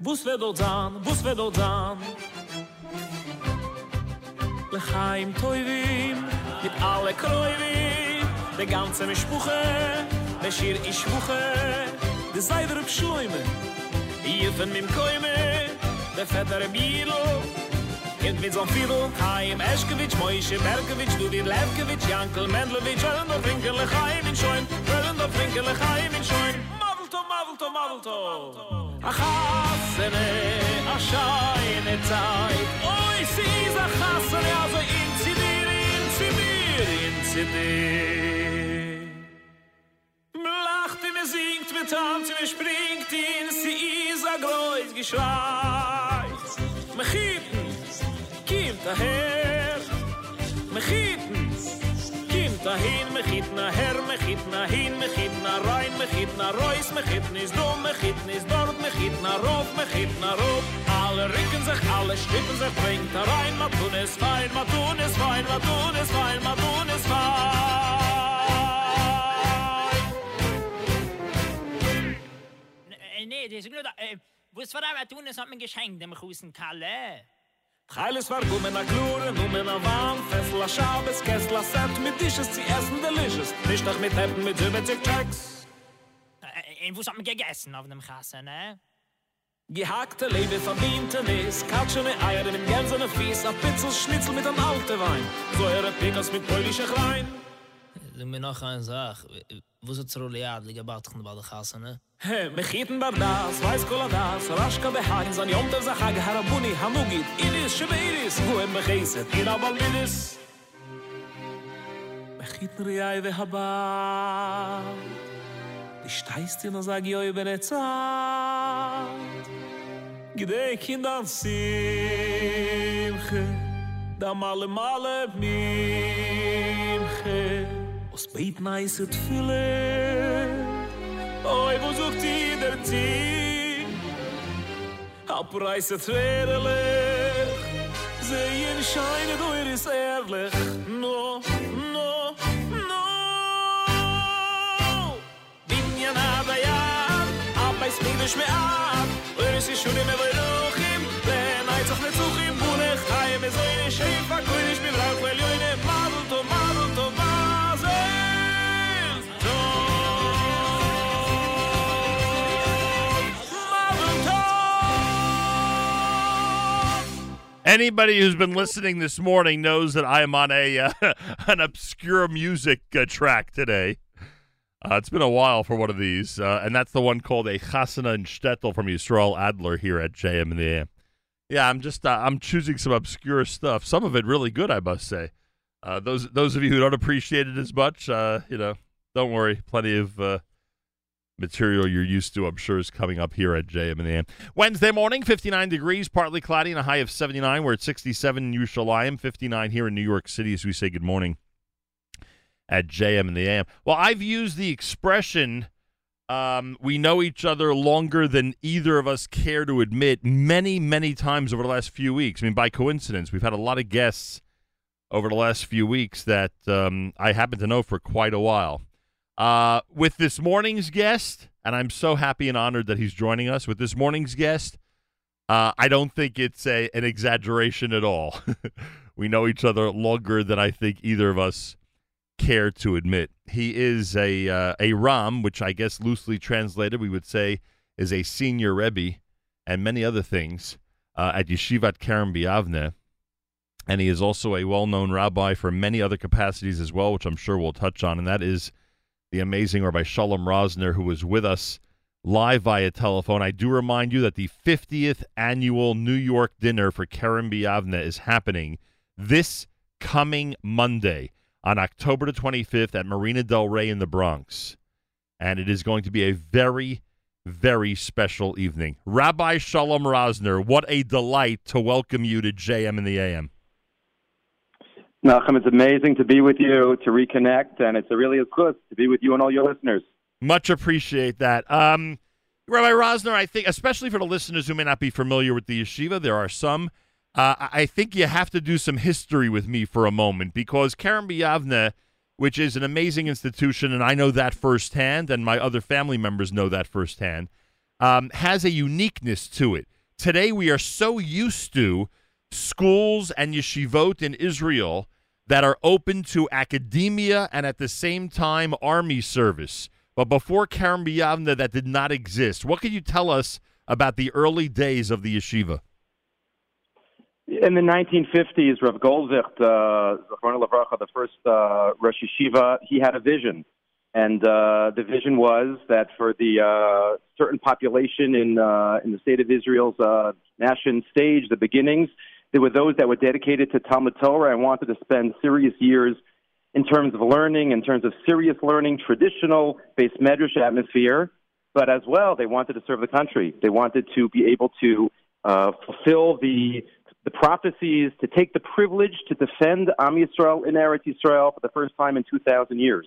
בוס ודור זן בוס ודור זן לחיים טויבים mit alle kroyvi de ganze mispuche de shir ispuche de zayder pshuime i fun mim koime de feder bilo Kind mit so Fidel, Haim, Eschkewitsch, Moishe, Berkewitsch, Dudir, Levkewitsch, Jankel, Mendelewitsch, Höllendorf, Winkelech, Haim in Schoen, Höllendorf, Winkelech, Haim in Schoen. Mavelto, Mavelto, Mavelto. ach Chassene, ach Scheine Zeit. Oi, sie ist a Chassene, also inzidir, inzidir, inzidir. Lacht, mir er singt, mir tanzt, mir springt, in sie ist a Groß geschreit. Mechit, kimt daher mechiten kimt dahin mechit na her mechit na hin mechit na rein mechit na reus mechit is dom mechit is dort mechit na rof mechit na rof alle ricken sich alle stippen sich bringt da rein ma tun es fein ma tun es fein ma tun es fein ma tun es fein Äh, Nee, das ist nur da. Äh, was war aber tun, das hat mir geschenkt, dem Husen Kalle. Heiles war gumen a klure, numen a warm, Fessel a Schabes, Kessel a Set, mit Dishes zu essen, delicious. Nicht doch mit Händen mit 70 Checks. Äh, äh, was hat mir gegessen auf dem Kasse, ne? Gehackte Lebe verdiente Nis, katschene Eier in gänsene Fies, a Pitzel Schnitzel mit einem alten Wein. Säure Pickers mit polische Klein. Le mir noch ein Sach. Wo ist er das Rolliad, die gebaut von der Badachasse, ne? Hey, wir kieten das, weiß Kola das, raschka behaien, so an jom der Sachag, harabuni, hamugit, iris, schebe iris, wo em mich in abal balminis. Wir kieten riai, ve haba, Di steist in a sag, joi, ben e zaad, gidei, kindan, simche, da male, male, mimche, was beit nice it fülle oi wo sucht i der ti a preise trerlich ze in scheine du ir is ehrlich no no no. Bin ja na da ja aber ich bin nicht mehr ab ir is schon immer bei lochim wenn ich doch nicht suchen wo heim es eine schön verkündig bin rauch weil Anybody who's been listening this morning knows that I am on a uh, an obscure music uh, track today. Uh, it's been a while for one of these, uh, and that's the one called a Chasana and Shtetl from Yisrael Adler here at JM in the AM. Yeah, I'm just uh, I'm choosing some obscure stuff. Some of it really good, I must say. Uh, those those of you who don't appreciate it as much, you know, don't worry. Plenty of material you're used to, I'm sure, is coming up here at JM in the AM. Wednesday morning, 59 degrees, partly cloudy, and a high of 79. We're at 67 in Yerushalayim, 59 here in New York City as we say good morning at JM in the AM. Well, I've used the expression um, we know each other longer than either of us care to admit many, many times over the last few weeks. I mean, by coincidence, we've had a lot of guests over the last few weeks that um, I happen to know for quite a while. Uh, with this morning's guest, and I'm so happy and honored that he's joining us. With this morning's guest, uh, I don't think it's a an exaggeration at all. we know each other longer than I think either of us care to admit. He is a uh, a Ram, which I guess loosely translated we would say is a senior Rebbe, and many other things uh, at Yeshivat Kerem B'Yavneh. And he is also a well known rabbi for many other capacities as well, which I'm sure we'll touch on. And that is the amazing Rabbi Shalom Rosner, who was with us live via telephone. I do remind you that the 50th annual New York dinner for Kerem B'Yavneh is happening this coming Monday on October the 25th at Marina Del Rey in the Bronx. And it is going to be a very, very special evening. Rabbi Shalom Rosner, what a delight to welcome you to JM in the AM. Nachum, it's amazing to be with you, to reconnect, and it's a really good to be with you and all your listeners. Much appreciate that. Um, Rabbi Rosner, I think, especially for the listeners who may not be familiar with the yeshiva, there are some. Uh, I think you have to do some history with me for a moment because Kerem B'Yavneh, which is an amazing institution, and I know that firsthand, and my other family members know that firsthand, um, has a uniqueness to it. Today, we are so used to schools and yeshivot in Israel that are open to academia and at the same time army service. But before Kerem B'Yavneh, that did not exist. What can you tell us about the early days of the yeshiva? In the 1950s, Rav Goldvicht, uh, the first uh, Rosh Yeshiva, he had a vision. And uh, the vision was that for the uh, certain population in, uh, in the state of Israel's uh, nation stage, the beginnings, there were those that were dedicated to Talmud Torah and wanted to spend serious years in terms of learning, in terms of serious learning, traditional based medrash atmosphere, but as well, they wanted to serve the country. They wanted to be able to uh, fulfill the the prophecies, to take the privilege to defend Am Yisrael in Eretz Yisrael for the first time in 2,000 years.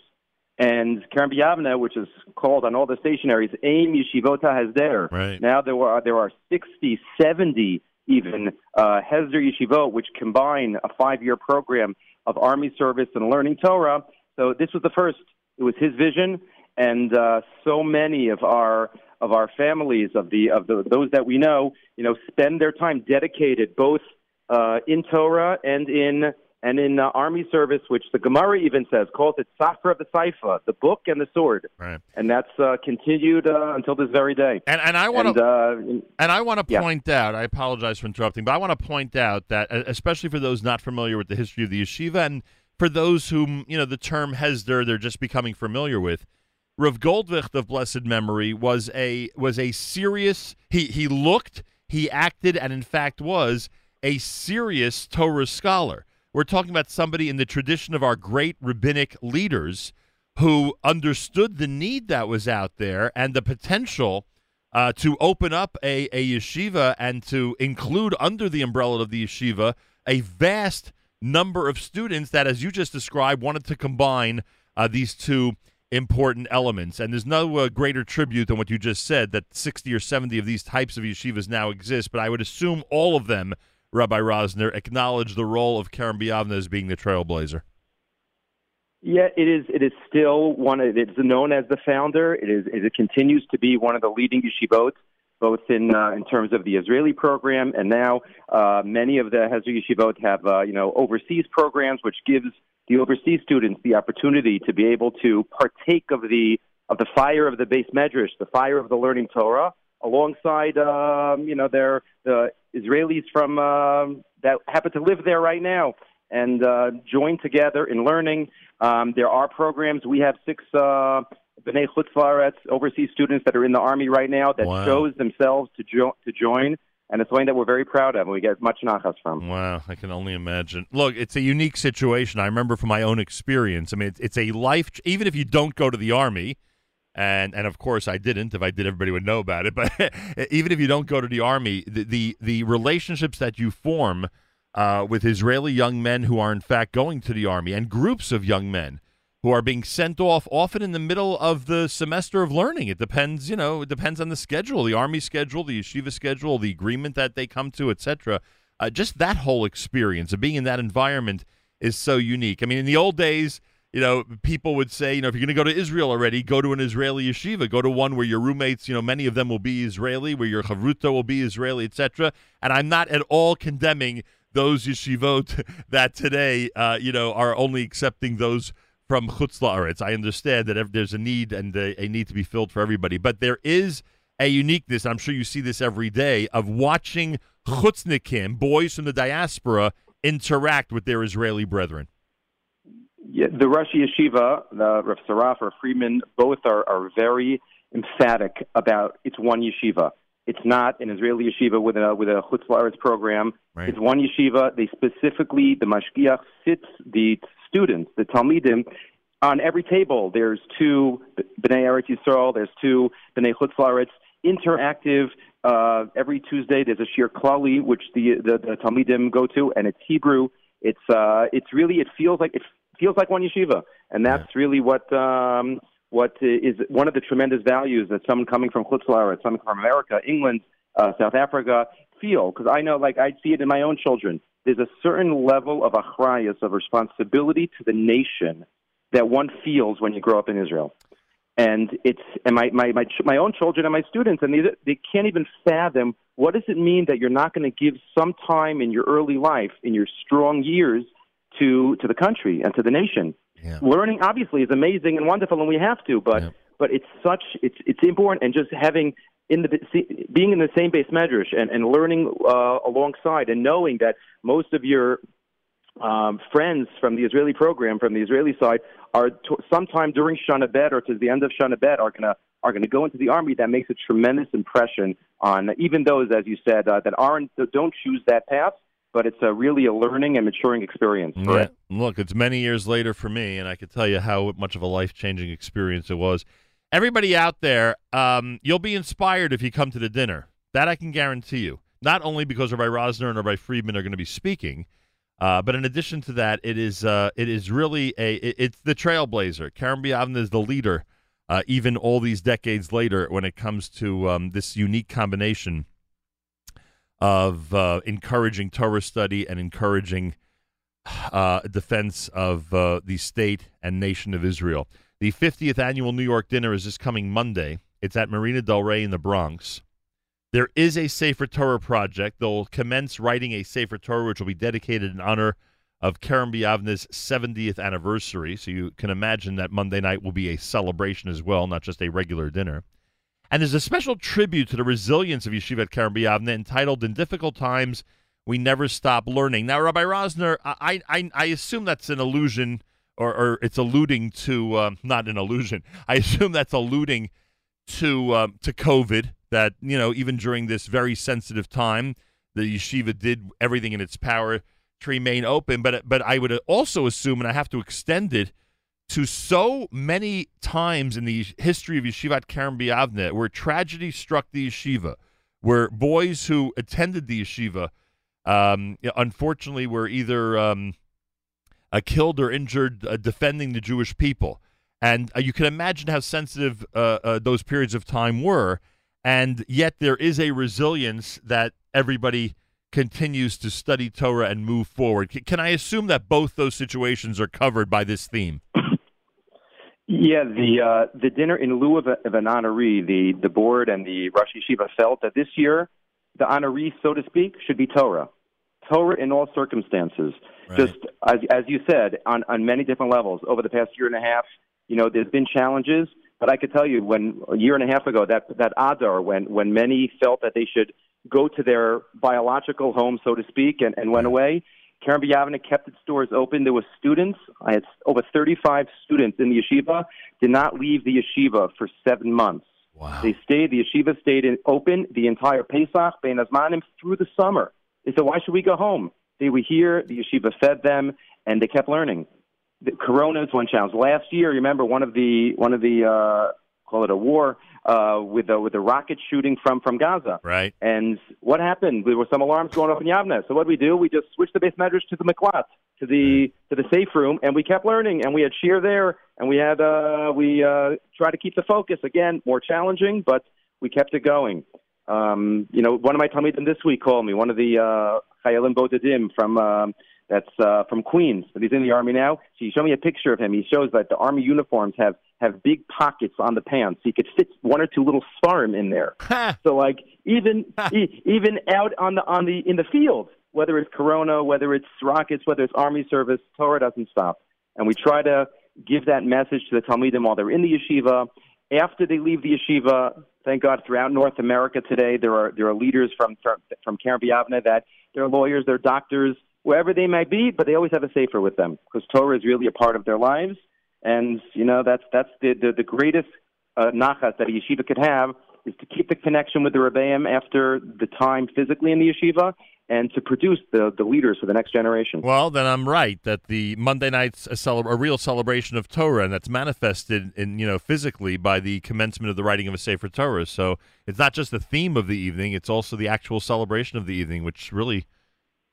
And Kerem B'Yavneh, which is called on all the stationaries, Em Yeshivot HaHesder. Right. Now there are there are 60, 70 even uh, Hesder Yeshivot, which combine a five-year program of army service and learning Torah. So this was the first. It was his vision, and uh, so many of our of our families of the of the those that we know, you know, spend their time dedicated both uh, in Torah and in and in uh, army service, which the Gemara even says calls it Safra of the Saifa, the book and the sword, right? And that's uh, continued uh, until this very day. And and I want and, to uh, and I want to yeah. point out. I apologize for interrupting, but I want to point out that, especially for those not familiar with the history of the yeshiva, and for those whom you know the term Hesder they're just becoming familiar with. Rav Goldvicht of blessed memory was a was a serious. He he looked, he acted, and in fact was a serious Torah scholar. We're talking about somebody in the tradition of our great rabbinic leaders who understood the need that was out there and the potential uh, to open up a, a yeshiva and to include under the umbrella of the yeshiva a vast number of students that, as you just described, wanted to combine uh, these two important elements. And there's no uh, greater tribute than what you just said that 60 or 70 of these types of yeshivas now exist, but I would assume all of them, Rabbi Rosner, acknowledge the role of Kerem B'Yavneh as being the trailblazer. Yeah, it is. It is still one. Of, it's known as the founder. It is. It continues to be one of the leading yeshivot, both in uh, in terms of the Israeli program and now uh, many of the Hesder yeshivot have uh, you know overseas programs, which gives the overseas students the opportunity to be able to partake of the of the fire of the base medrash, the fire of the learning Torah, alongside um, you know their the Israelis from uh, that happen to live there right now and uh, join together in learning. Um, there are programs. We have six uh, B'nai Chutz overseas students that are in the army right now that Wow. chose themselves to, jo- to join, and it's something that we're very proud of and we get much nachas from. Wow, I can only imagine. Look, it's a unique situation. I remember from my own experience. I mean, it's, it's a life. Even if you don't go to the army, and and of course I didn't. If I did, everybody would know about it. But even if you don't go to the army, the the, the relationships that you form uh, with Israeli young men who are in fact going to the army, and groups of young men who are being sent off often in the middle of the semester of learning. It depends, you know, it depends on the schedule, the army schedule, the yeshiva schedule, the agreement that they come to, etc. Uh, just that whole experience of being in that environment is so unique. I mean, in the old days, you know, people would say, you know, if you're going to go to Israel already, go to an Israeli yeshiva. Go to one where your roommates, you know, many of them will be Israeli, where your chavruta will be Israeli, etc. And I'm not at all condemning those yeshivot that today, uh, you know, are only accepting those from Chutz La'aretz. I understand that there's a need and a, a need to be filled for everybody, but there is a uniqueness. I'm sure you see this every day of watching Chutznikim, boys from the diaspora, interact with their Israeli brethren. Yeah, the Rosh Yeshiva, the Rav Saraf or Friedman, both are, are very emphatic about it's one yeshiva. It's not an Israeli yeshiva with a with a Chutz La'aretz program. Right. It's one yeshiva. They specifically, the mashgiach sits the students, the talmidim, on every table. There's two B'nai Eretz Yisrael. There's two B'nai Chutz La'aretz. Interactive. Uh, every Tuesday, there's a shiur klali which the, the the talmidim go to, and it's Hebrew. It's uh, it's really it feels like it feels like one yeshiva, and that's really what um, what is one of the tremendous values that someone coming from Chutz La'aretz, someone from America, England, uh, South Africa feel. Because I know, like I see it in my own children. There's a certain level of achrayas of responsibility to the nation that one feels when you grow up in Israel. And it's and my my my, my own children and my students, and they they can't even fathom what does it mean that you're not going to give some time in your early life, in your strong years, to to the country and to the nation. Learning obviously is amazing and wonderful, and we have to, but but it's such it's it's important, and just having in the see- being in the same base medrash and and learning uh, alongside and knowing that most of your um, friends from the Israeli program, from the Israeli side, are t- sometime during Shana Bet or to the end of Shana Bet are gonna are going to go into the army. That makes a tremendous impression on even those, as you said, uh, that aren't that don't choose that path. But it's a really a learning and maturing experience. for Yeah. it. Look, it's many years later for me, and I can tell you how much of a life changing experience it was. Everybody out there, um, you'll be inspired if you come to the dinner. That I can guarantee you. Not only because Rabbi Rosner and Rabbi Friedman are going to be speaking, uh, but in addition to that, it is uh, it is really a it- it's the trailblazer. Kerem B'Yavneh is the leader, uh, even all these decades later, when it comes to um, this unique combination of uh, encouraging Torah study and encouraging uh, defense of uh, the state and nation of Israel. The 50th annual New York dinner is this coming Monday. It's at Marina Del Rey in the Bronx. There is a Sefer Torah project. They'll commence writing a Sefer Torah, which will be dedicated in honor of Kerem B'Yavneh's 70th anniversary. So you can imagine that Monday night will be a celebration as well, not just a regular dinner. And there's a special tribute to the resilience of Kerem B'Yavneh entitled In Difficult Times, We Never Stop Learning. Now, Rabbi Rosner, I, I, I assume that's an allusion, or, or it's alluding to, um, not an allusion, I assume that's alluding to, um, to COVID, that, you know, even during this very sensitive time, the yeshiva did everything in its power to remain open. But, but I would also assume, and I have to extend it, to so many times in the history of Yeshivat Kerem B'Yavneh where tragedy struck the yeshiva, where boys who attended the yeshiva, um, unfortunately, were either um, uh, killed or injured uh, defending the Jewish people. And uh, you can imagine how sensitive uh, uh, those periods of time were. And yet there is a resilience that everybody continues to study Torah and move forward. Can I assume that both those situations are covered by this theme? Yeah, the uh, the dinner in lieu of, a, of an honoree, the the board and the Rosh Yeshiva felt that this year the honoree, so to speak, should be Torah. Torah in all circumstances. Just as as you said, on on many different levels over the past year and a half. You know, there's been challenges, but I could tell you when a year and a half ago that that Adar, when when many felt that they should go to their biological home, so to speak, and, and went away. Kerem Yavne kept its doors open. There were students. I had over 35 students in the yeshiva. Did not leave the yeshiva for seven months. Wow. They stayed. The yeshiva stayed in, open the entire Pesach, Bein Hazmanim, through the summer. They said, "Why should we go home?" They were here. The yeshiva fed them, and they kept learning. The corona is one challenge. Last year, remember one of the one of the uh, call it a war uh, with the with the rocket shooting from from Gaza. Right. And what happened? There were some alarms going off in Yavne. So what did we do? We just switched the base medrash to the Miklat, to the to the safe room, and we kept learning. And we had shear there, and we had uh, we uh, tried to keep the focus. Again, more challenging, but we kept it going. Um, you know, one of my talmidim this week called me. One of the uh, Chayalim Bodadim from um, that's uh, from Queens. But he's in the army now. So he showed me a picture of him. He shows that the army uniforms have have big pockets on the pants. So you could fit one or two little svarim in there. so like even e- even out on the on the in the field, whether it's Corona, whether it's rockets, whether it's army service, Torah doesn't stop. And we try to give that message to the Talmidim while they're in the yeshiva. After they leave the yeshiva, thank God, throughout North America today, there are there are leaders from from, from Kerem B'Yavneh that they're lawyers, they're doctors, wherever they might be, but they always have a sefer with them because Torah is really a part of their lives. And you know that's that's the the, the greatest uh, nachas that a yeshiva could have is to keep the connection with the rebbeim after the time physically in the yeshiva, and to produce the the leaders for the next generation. Well, then I'm right that the Monday night's a, cele- a real celebration of Torah, and that's manifested in you know physically by the commencement of the writing of a Sefer Torah. So it's not just the theme of the evening; it's also the actual celebration of the evening, which really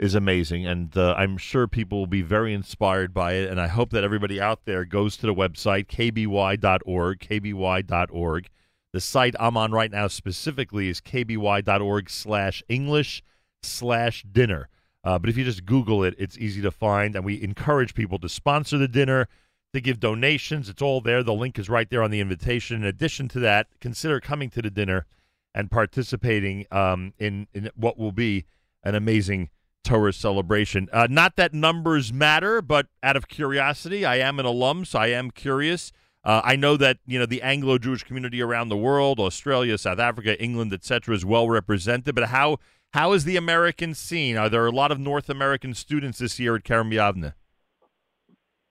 is amazing. And uh, I'm sure people will be very inspired by it. And I hope that everybody out there goes to the website kby.org, kby.org. The site I'm on right now specifically is kby.org/slash English slash dinner. Uh, but if you just Google it, it's easy to find. And we encourage people to sponsor the dinner, to give donations. It's all there. The link is right there on the invitation. In addition to that, consider coming to the dinner and participating um, in, in what will be an amazing Torah celebration. Uh, not that numbers matter, but out of curiosity, I am an alum, so I am curious. Uh, I know that you know the Anglo-Jewish community around the world, Australia, South Africa, England, etc., is well represented. But how how is the American scene? Are there a lot of North American students this year at Kerem Yavne?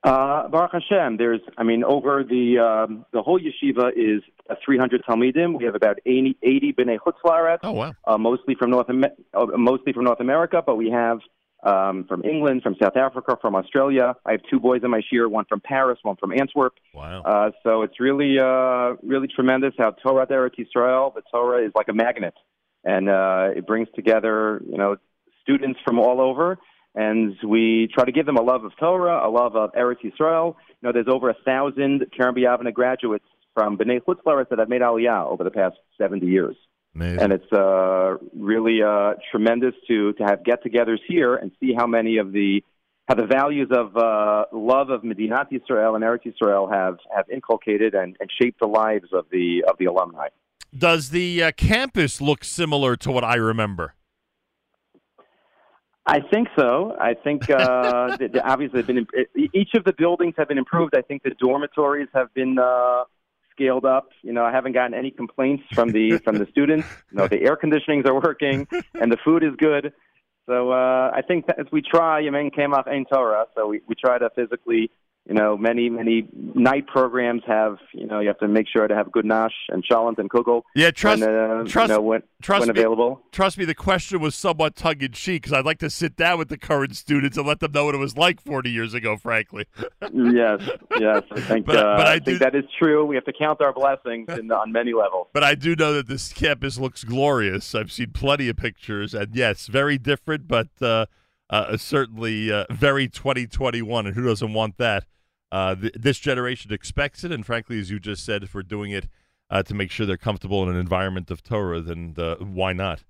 Uh, Baruch Hashem, there's, I mean, over the um, the whole yeshiva is uh, 300 talmidim. We have about 80, 80 bnei chutzlaret. Oh wow! Uh, mostly from North, uh, mostly from North America, but we have um, from England, from South Africa, from Australia. I have two boys in my shiur, one from Paris, one from Antwerp. Wow! Uh, so it's really, uh, really tremendous how Torah Eretz Yisrael, the Torah is like a magnet, and uh, it brings together, you know, students from all over and we try to give them a love of Torah, a love of Eretz Yisrael. You know, there's over a thousand Kerem B'Yavneh graduates from B'nai Chutzlaretz that have made Aliyah over the past 70 years. Amazing. And it's uh, really uh, tremendous to, to have get-togethers here and see how many of the how the values of uh, love of Medinat Yisrael and Eretz Yisrael have, have inculcated and, and shaped the lives of the of the alumni. Does the uh, campus look similar to what I remember? I think so. I think uh, th- th- obviously been each of the buildings have been improved. I think the dormitories have been uh, scaled up. You know, I haven't gotten any complaints from the from the students. You know, the air conditionings are working and the food is good. So uh, I think that as we try, Im ein kemach ein Torah, so we, we try to physically, you know, many many night programs have, you know, you have to make sure to have good nash and shalom and kugel. Yeah, trust, when, uh, trust, you know, when, trust when me, available. Trust me, the question was somewhat tongue in cheek because I'd like to sit down with the current students and let them know what it was like 40 years ago. Frankly, yes, yes, I think, But- uh, but I I think that is true. We have to count our blessings in, on many levels. But I do know that this campus looks glorious. I've seen plenty of pictures, and yes, very different, but uh, uh, certainly uh, very 2021. And who doesn't want that? Uh, th- this generation expects it, and frankly, as you just said, if we're doing it uh, to make sure they're comfortable in an environment of Torah, then why not?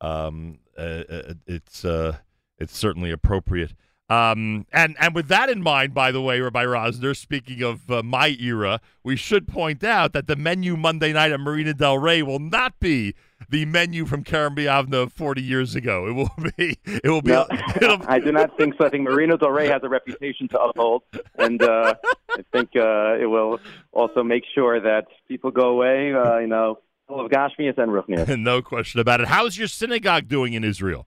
Um, uh, uh, it's uh, it's certainly appropriate. Um, and and with that in mind, by the way, Rabbi Rosner, speaking of uh, my era, we should point out that the menu Monday night at Marina Del Rey will not be the menu from Kerem B'Yavneh 40 years ago. It will be. It will be. No, I do not think so. I think Marina Del Rey has a reputation to uphold, and uh, I think uh, it will also make sure that people go away, uh, you know, full of Gashmias and Ruchnias. no question about it. How's your synagogue doing in Israel?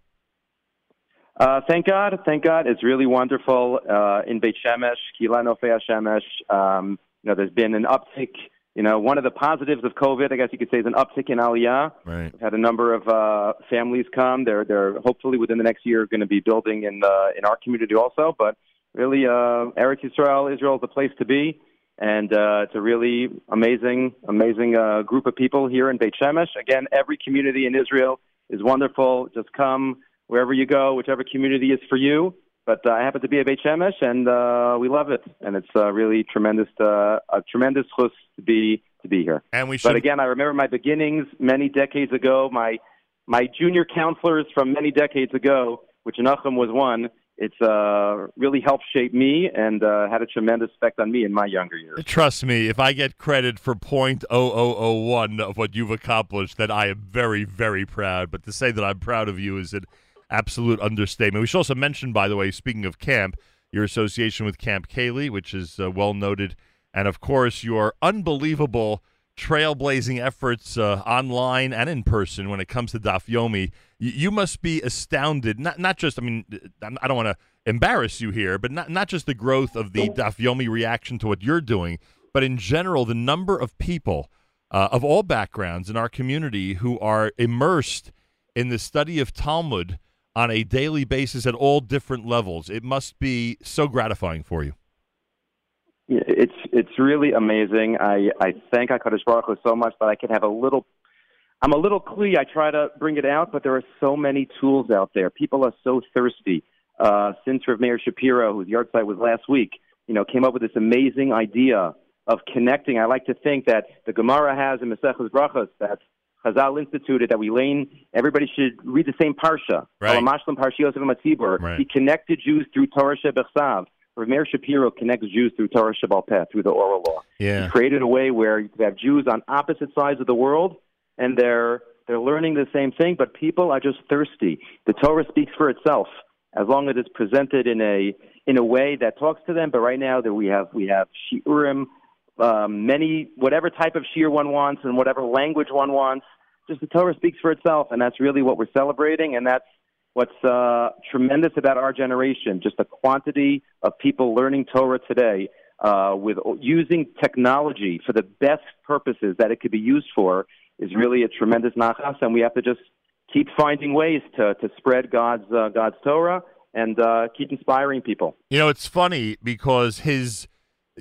Uh, thank God, thank God, it's really wonderful uh, in Beit Shemesh, Kila Nofei Shemesh. Um, you know, there's been an uptick. You know, one of the positives of COVID, I guess you could say, is an uptick in Aliyah. Right. We've had a number of uh, families come. They're they're hopefully within the next year going to be building in uh, in our community also. But really, uh, Eretz Yisrael, Israel is the place to be, and uh, it's a really amazing amazing uh, group of people here in Beit Shemesh. Again, every community in Israel is wonderful. Just come wherever you go, whichever community is for you. But uh, I happen to be at Beit Shemesh, and uh, we love it, and it's uh, really tremendous, uh, a tremendous chus to be to be here. And we should. But again, I remember my beginnings many decades ago. My my junior counselors from many decades ago, which Nachum was one. It's uh, really helped shape me and uh, had a tremendous effect on me in my younger years. Trust me, if I get credit for point oh oh oh one of what you've accomplished, then I am very, very proud. But to say that I'm proud of you is an absolute understatement. We should also mention, by the way, speaking of camp, your association with Camp Kaylie, which is uh, well noted, and of course your unbelievable trailblazing efforts uh, online and in person when it comes to Daf Yomi. You, must be astounded. Not not just. I mean, I don't want to embarrass you here, but not not just the growth of the Daf Yomi reaction to what you're doing, but in general the number of people uh, of all backgrounds in our community who are immersed in the study of Talmud on a daily basis at all different levels. It must be so gratifying for you. Yeah, It's it's really amazing. I I thank Hakadosh Baruch Hu so much that I can have a little. I'm a little clee. I try to bring it out, but there are so many tools out there. People are so thirsty. Uh, since Rav Meir Shapiro, whose yahrzeit was last week, you know, came up with this amazing idea of connecting. I like to think that the Gemara has in Maseches Brachos that Chazal instituted that we lane everybody should read the same parsha. Right. Mashlam Parshios of Matzibur. Right. He connected Jews through Torah Shebechsav. Rav Meir Shapiro connects Jews through Torah Shebal Peh, through the oral law. Yeah. He created a way where you could have Jews on opposite sides of the world, and they're they're learning the same thing, but people are just thirsty. The Torah speaks for itself as long as it's presented in a in a way that talks to them. But right now, that we have we have shiurim, um, many whatever type of shiur one wants and whatever language one wants. Just the Torah speaks for itself, and that's really what we're celebrating, and that's what's uh, tremendous about our generation. Just the quantity of people learning Torah today uh, with using technology for the best purposes that it could be used for is really a tremendous nachas, and we have to just keep finding ways to to spread God's uh, God's Torah and uh, keep inspiring people. You know, it's funny because his,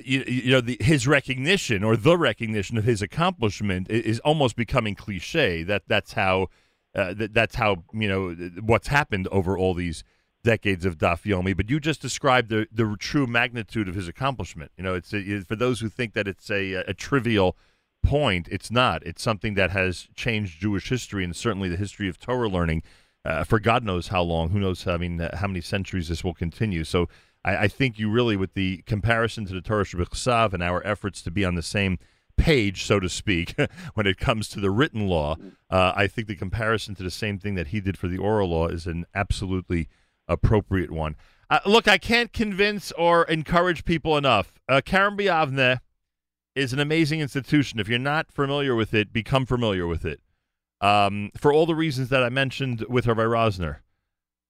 you, you know, the, his recognition or the recognition of his accomplishment i- is almost becoming cliche. That that's how, uh, that, that's how you know what's happened over all these decades of Daf Yomi. But you just described the the true magnitude of his accomplishment. You know, it's a, for those who think that it's a, a trivial point. It's not. It's something that has changed Jewish history and certainly the history of Torah learning uh, for God knows how long. Who knows? I mean, how many centuries this will continue. So I, I think you really, with the comparison to the Torah Shabbat and our efforts to be on the same page, so to speak, when it comes to the written law, uh, I think the comparison to the same thing that he did for the oral law is an absolutely appropriate one. Uh, look, I can't convince or encourage people enough. Uh, Kerem B'Yavneh is an amazing institution. If you're not familiar with it, become familiar with it. Um, for all the reasons that I mentioned with Rabbi Rosner.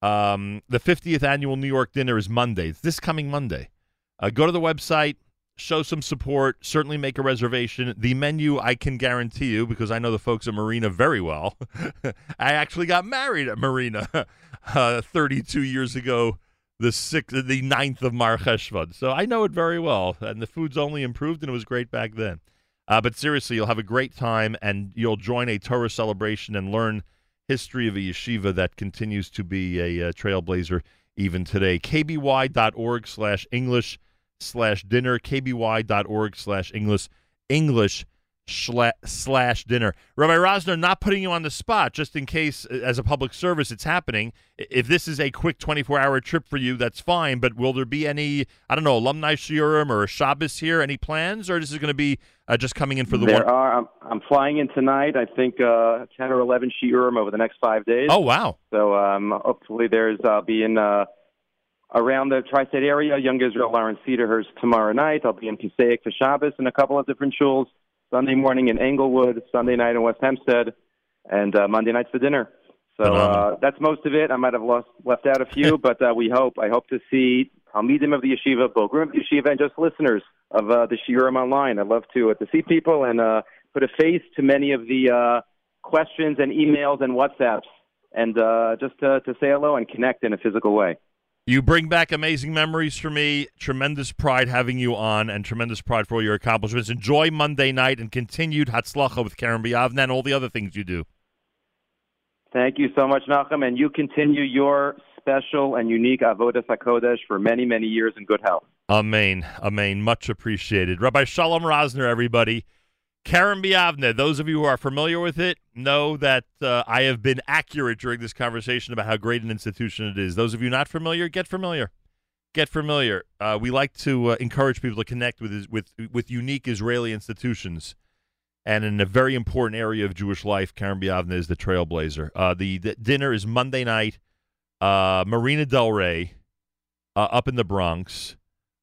Um, the 50th annual New York dinner is Monday. It's this coming Monday. Uh, go to the website, show some support, certainly make a reservation. The menu, I can guarantee you, because I know the folks at Marina very well. I actually got married at Marina uh, 32 years ago, the sixth, the 9th of Mar Cheshvan. So I know it very well, and the food's only improved, and it was great back then. Uh, but seriously, you'll have a great time, and you'll join a Torah celebration and learn history of a yeshiva that continues to be a, uh trailblazer even today. kby.org slash English slash dinner, kby.org slash English, English slash dinner. Rabbi Rosner, not putting you on the spot, just in case uh, as a public service it's happening. If this is a quick 24 hour trip for you, that's fine. But will there be any, I don't know, alumni shiurim or a Shabbos here? Any plans? Or is this is going to be uh, just coming in for the there one? are. I'm, I'm flying in tonight. I think uh, ten or eleven shiurim over the next five days. Oh, wow. So um, hopefully there's I'll be in uh, around the tri-state area. Young Israel Lawrence Cedarhurst tomorrow night. I'll be in Passaic for Shabbos and a couple of different shuls. Sunday morning in Englewood, Sunday night in West Hempstead, and uh, Monday nights for dinner. So uh, that's most of it. I might have lost, left out a few, but uh, we hope. I hope to see Talmidim of the Yeshiva, Bogrim of the Yeshiva, and just listeners of uh, the Shiurim online. I'd love to uh, to see people and uh, put a face to many of the uh, questions and emails and WhatsApps, and uh, just to, to say hello and connect in a physical way. You bring back amazing memories for me. Tremendous pride having you on, and tremendous pride for all your accomplishments. Enjoy Monday night and continued Hatzlacha with Kerem B'Yavneh and all the other things you do. Thank you so much, Nachum, and you continue your special and unique Avodah Hakodesh for many, many years in good health. Amen. Amen. Much appreciated. Rabbi Shalom Rosner, everybody. Kerem B'Yavneh, those of you who are familiar with it know that uh, I have been accurate during this conversation about how great an institution it is. Those of you not familiar, get familiar. Get familiar. Uh, we like to uh, encourage people to connect with with with unique Israeli institutions, and in a very important area of Jewish life, Kerem B'Yavneh is the trailblazer. Uh, the, the dinner is Monday night, uh, Marina Del Rey, uh, up in the Bronx.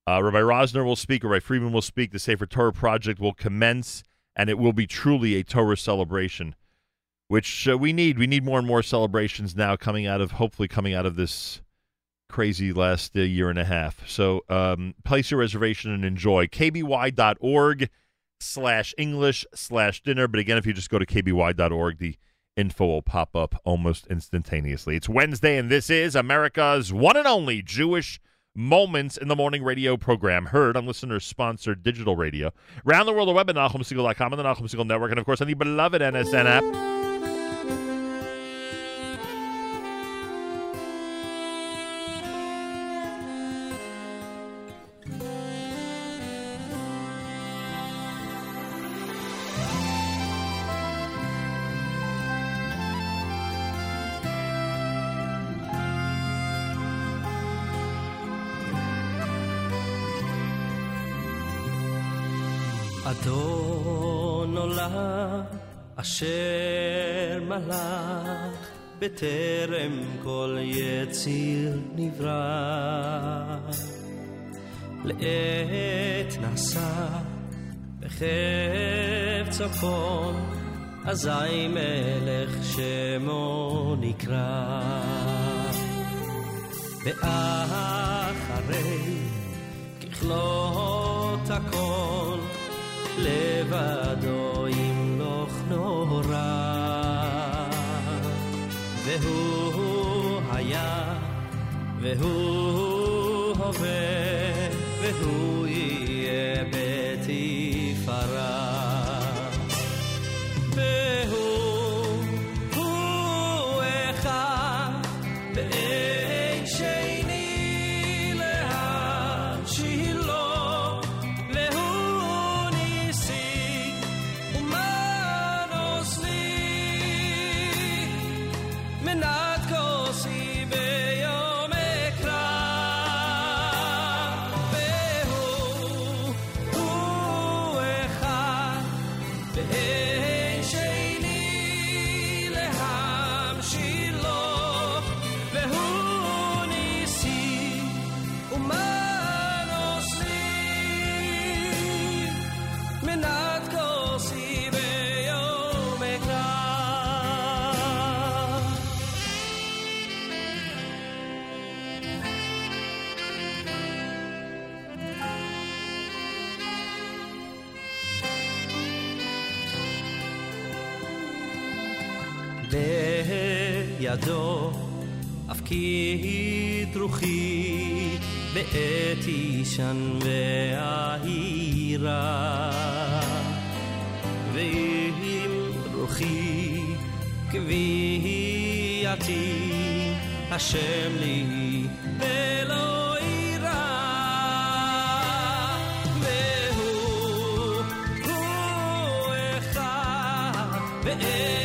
Rabbi Rosner will speak. Rabbi Friedman will speak. The Sefer Torah project will commence, and it will be truly a Torah celebration, which uh, we need. We need more and more celebrations now, coming out of hopefully coming out of this crazy last uh, year and a half. So um, place your reservation and enjoy kby.org slash English slash dinner. But again, if you just go to kby.org, the info will pop up almost instantaneously. It's Wednesday, and this is America's one and only Jewish Moments in the Morning radio program, heard on listener-sponsored digital radio. Around the world, the web at NachumSegal.com and the Nachum Segal Network, and of course on the beloved NSN app. אשר מלך בטרם כל יציר נברא. לעת נשא בחפץ צפון אזי מלך שמו נקרא. ואחרי ככלות הכל לבדו והוא היה והוא הווה והוא יהיה בידו אפקיד רוחי בעת אישן והעירה. ואם רוחי קביעתי השם לי ולא יירא. והוא הוא אחד ואין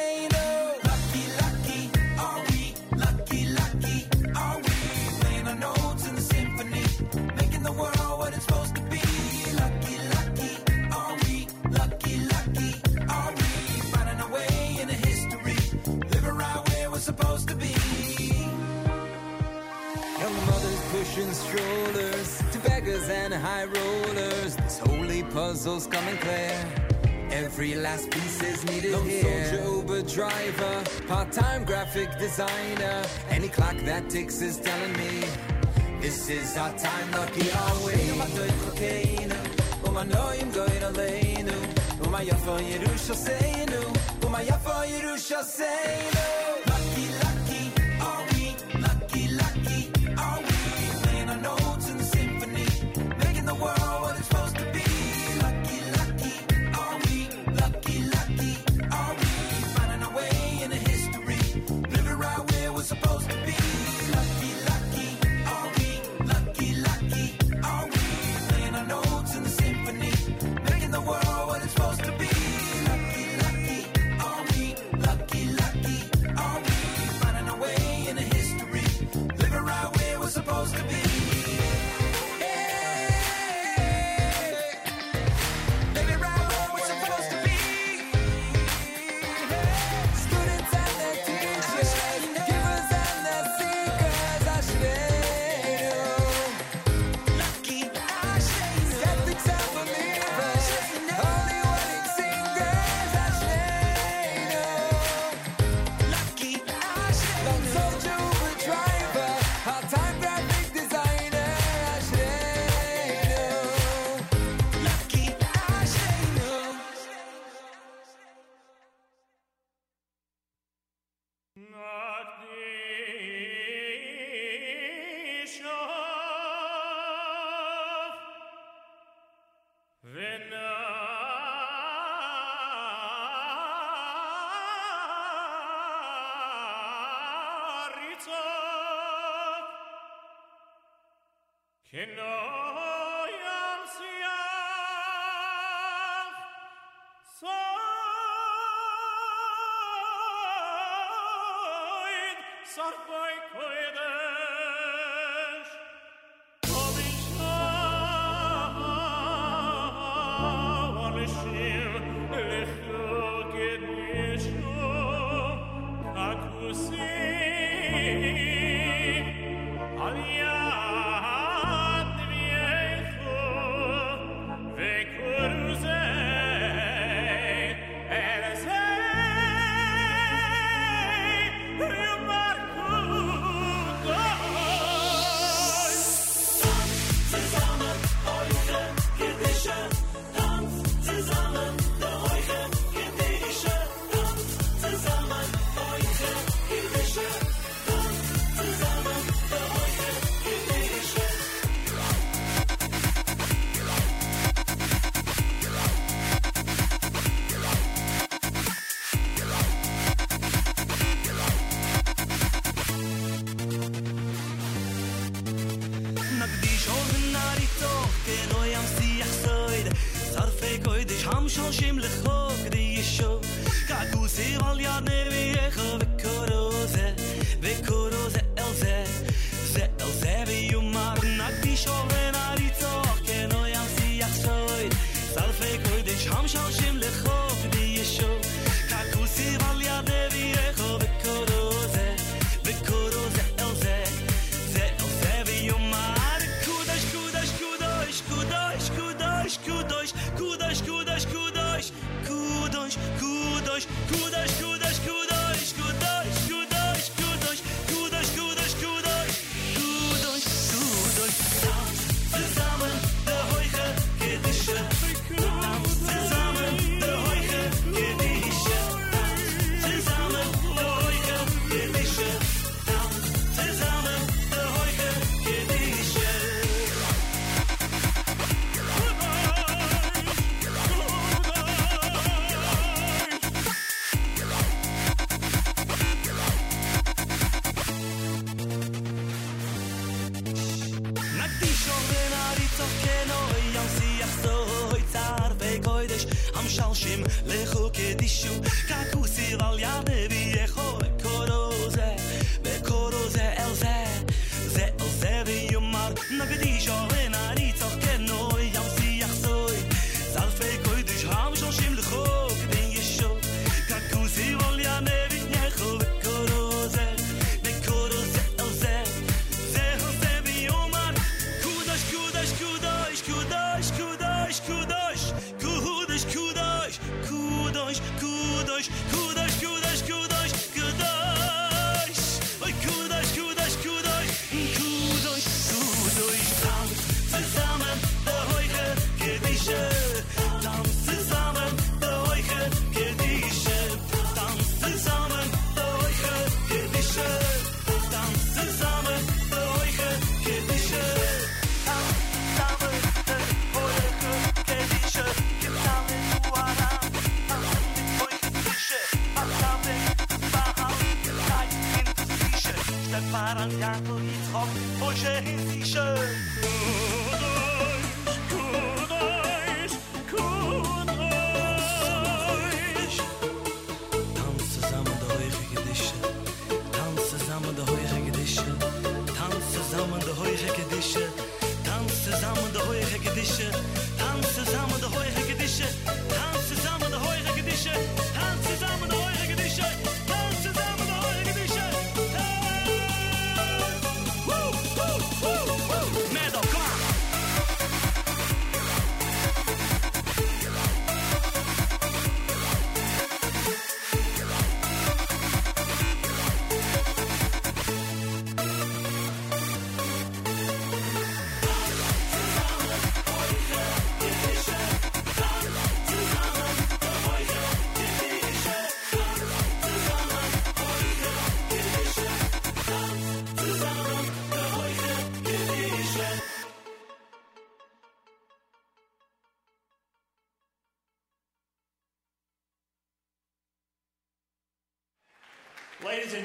hustlers and high rollers. This holy puzzle's coming clear. Every last piece is needed Lone here. soldier, Uber driver, part-time graphic designer. Any clock that ticks is telling me this is our time. Lucky our way. Um addoit kokainu, um oh, anoim goin aleinu, um oh, ayafa Yerushalayim, oh, um ayafa Yerushalayim.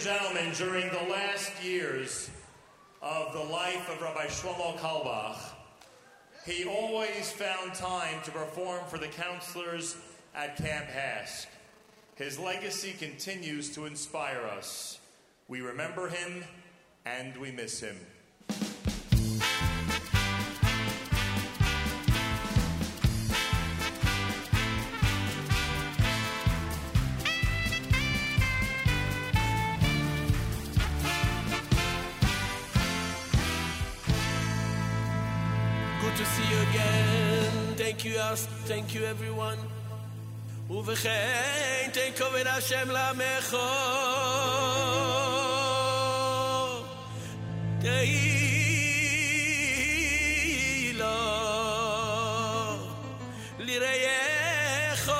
gentlemen, during the last years of the life of Rabbi Shlomo Carlebach, he always found time to perform for the counselors at Camp HASC. His legacy continues to inspire us. We remember him and we miss him. us. thank you everyone. ובכן תן כובד השם למחו תהי לו לראי איכו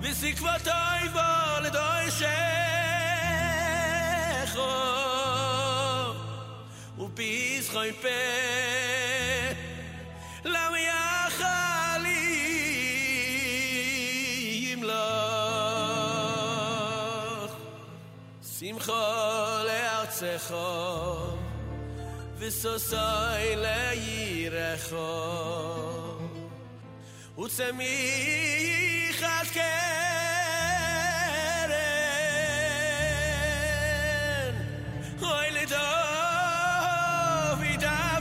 וסקוות אויבו לדוי ופיס חוי פה שמחו לארצךו וסוסוי לירךו וצמיח עד קרן אוי לדוב ידבדךו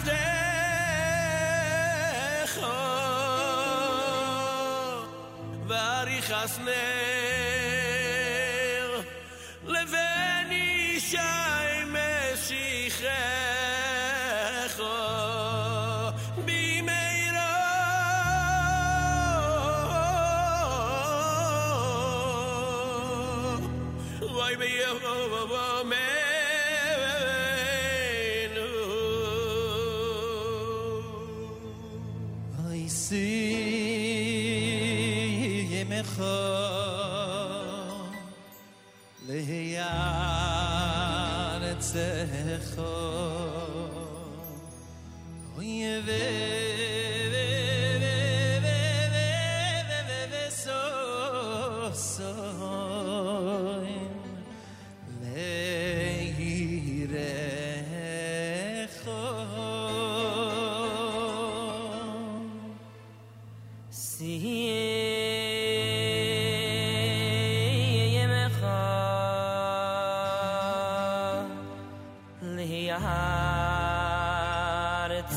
Whoa.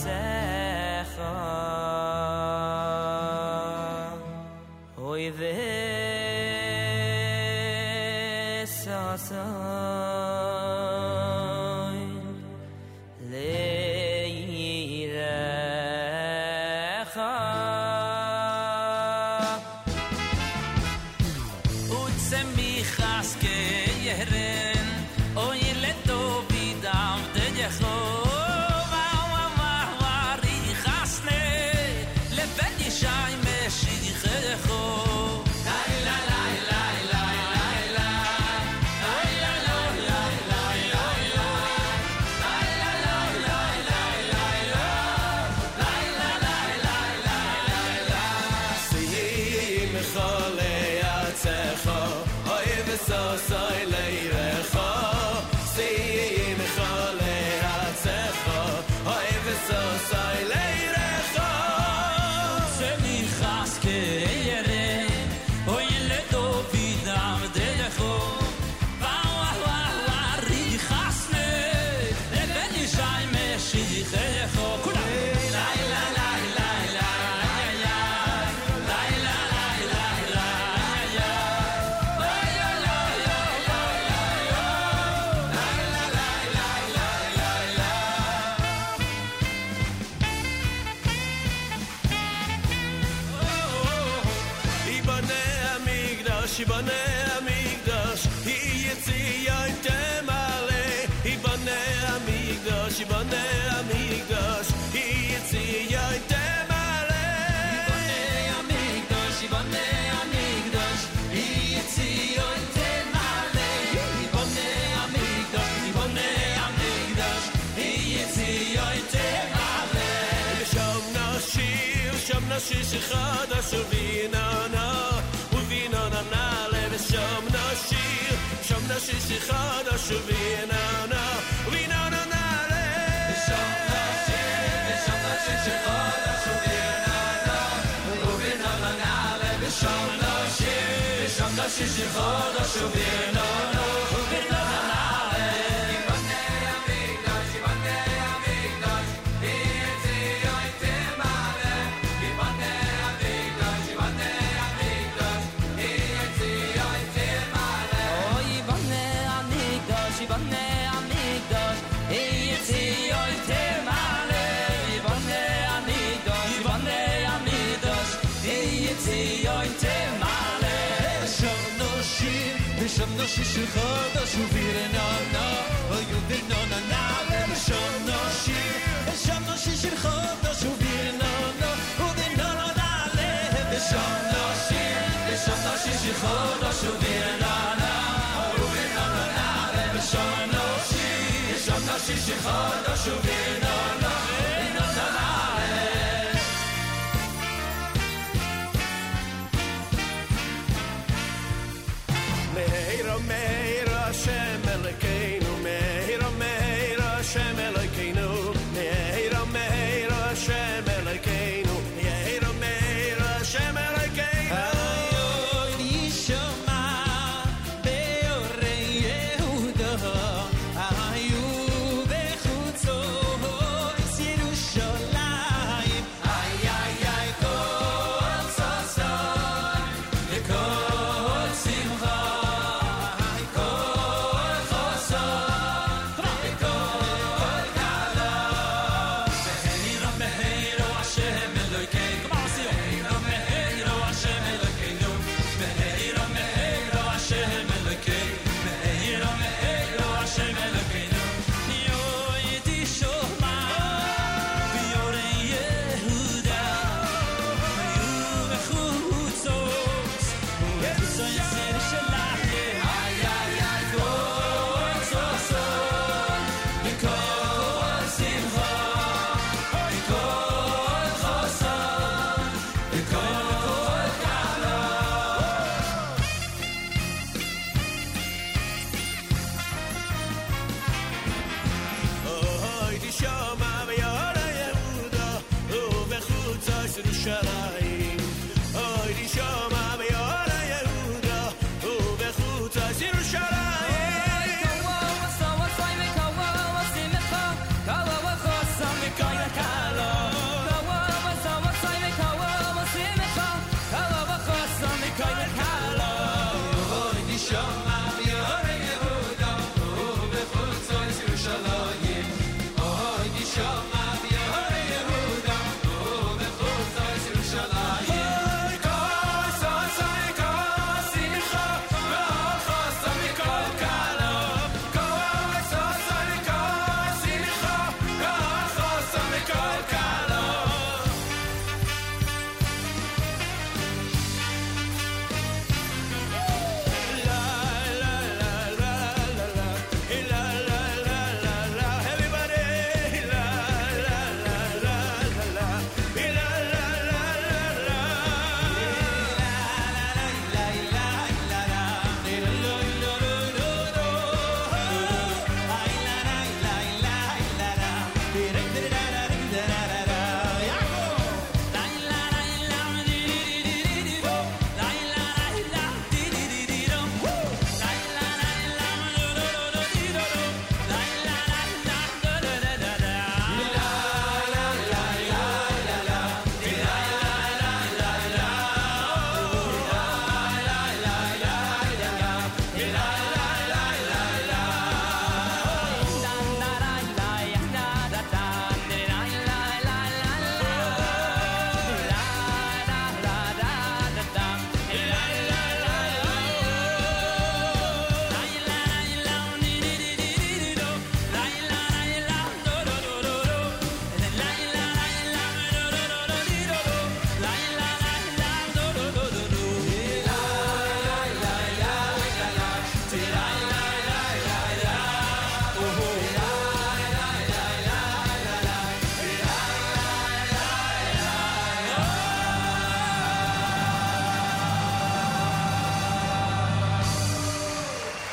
sech hoy ve so שיש אחד אשר ויננה וביננה נעלה ושם נשיר שם נשיש אחד אשר ויננה 事事做到手别 no no no shishich no shuvir no no oh you did no no na le shom no shir. Shom no shishich no shuvir no no oh did no no na le shom no shir. Shom no shishich no shuvir no no oh did no no na le shom no shir. Shom no shishich no shuvir no no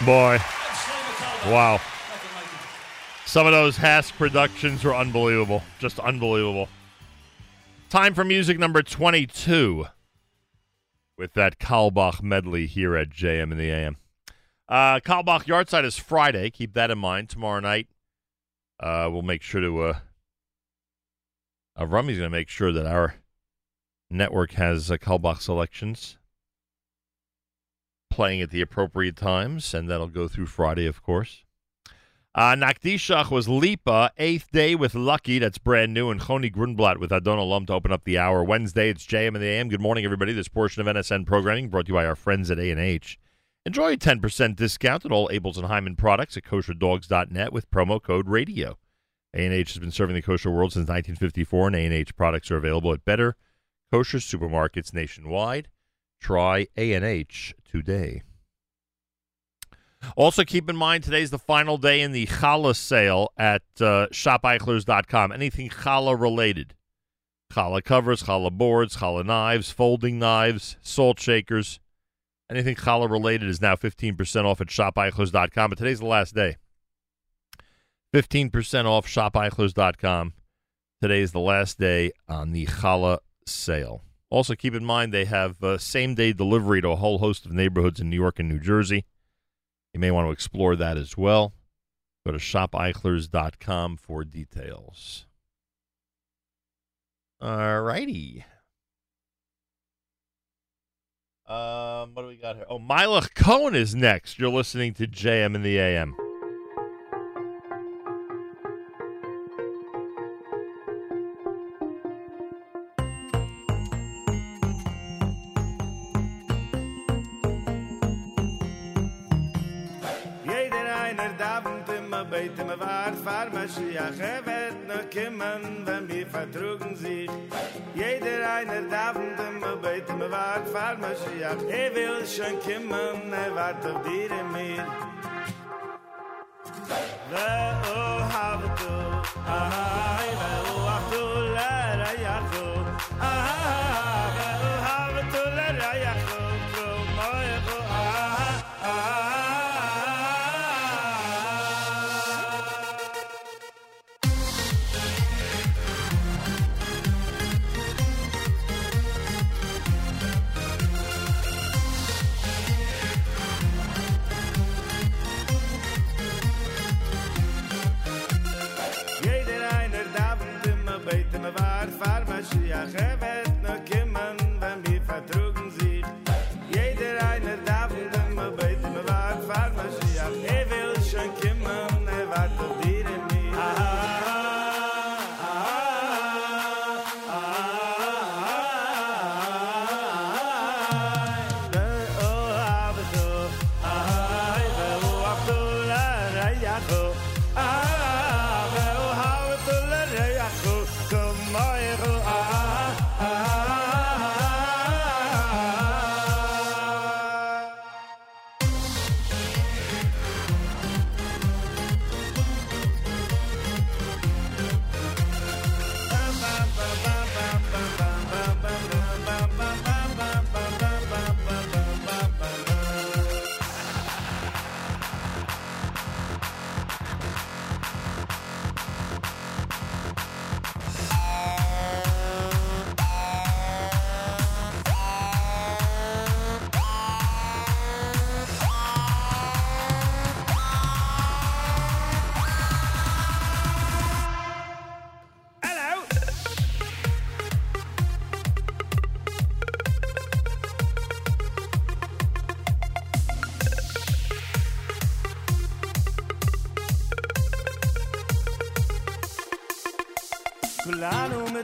Boy. Wow. Some of those HASC productions were unbelievable. Just unbelievable. Time for music number 22 with that Carlebach medley here at JM in the AM. Uh, Carlebach yahrzeit is Friday. Keep that in mind. Tomorrow night, uh, we'll make sure to. Uh, uh, Rummy's going to make sure that our network has uh, Carlebach selections playing at the appropriate times, and that'll go through Friday, of course. Uh, Nakdishach was Lipa, eighth day with Lucky, that's brand new, and Choni Grunblatt with Adon Olam to open up the hour. Wednesday, it's JM and the AM. Good morning, everybody. This portion of NSN programming brought to you by our friends at A&H. Enjoy a 10% discount at all Abeles and Heymann products at kosherdogs.net with promo code RADIO. A&H has been serving the kosher world since 1954, and A&H products are available at better kosher supermarkets nationwide. Try A&H today. Also, keep in mind today's the final day in the challah sale at uh, shopeichlers.com. Anything challah related. Challah covers, challah boards, challah knives, folding knives, salt shakers. Anything challah related is now 15% off at shopeichlers.com. But today's the last day. 15% off shopeichlers.com. Today is the last day on the challah sale. Also, keep in mind they have uh, same day delivery to a whole host of neighborhoods in New York and New Jersey. You may want to explore that as well. Go to shopeichlers.com for details. All righty. Um, what do we got here? Oh, Milach Cohen is next. You're listening to JM in the AM. Mashiach er wird noch kommen, wenn wir vertrugen sich Jeder einer davent immer beit immer wart fahr Mashiach er will schon kommen, er wart auf dir und mir ואו הבדו, אהי ואו הבדו לרייכו, אהה ואו הבדו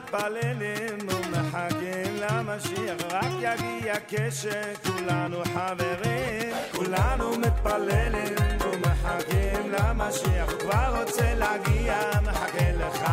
מתפללים ומחכים למשיח רק יגיע כשכולנו חברים. כולנו מתפללים ומחכים למשיח כבר רוצה להגיע מחכה לך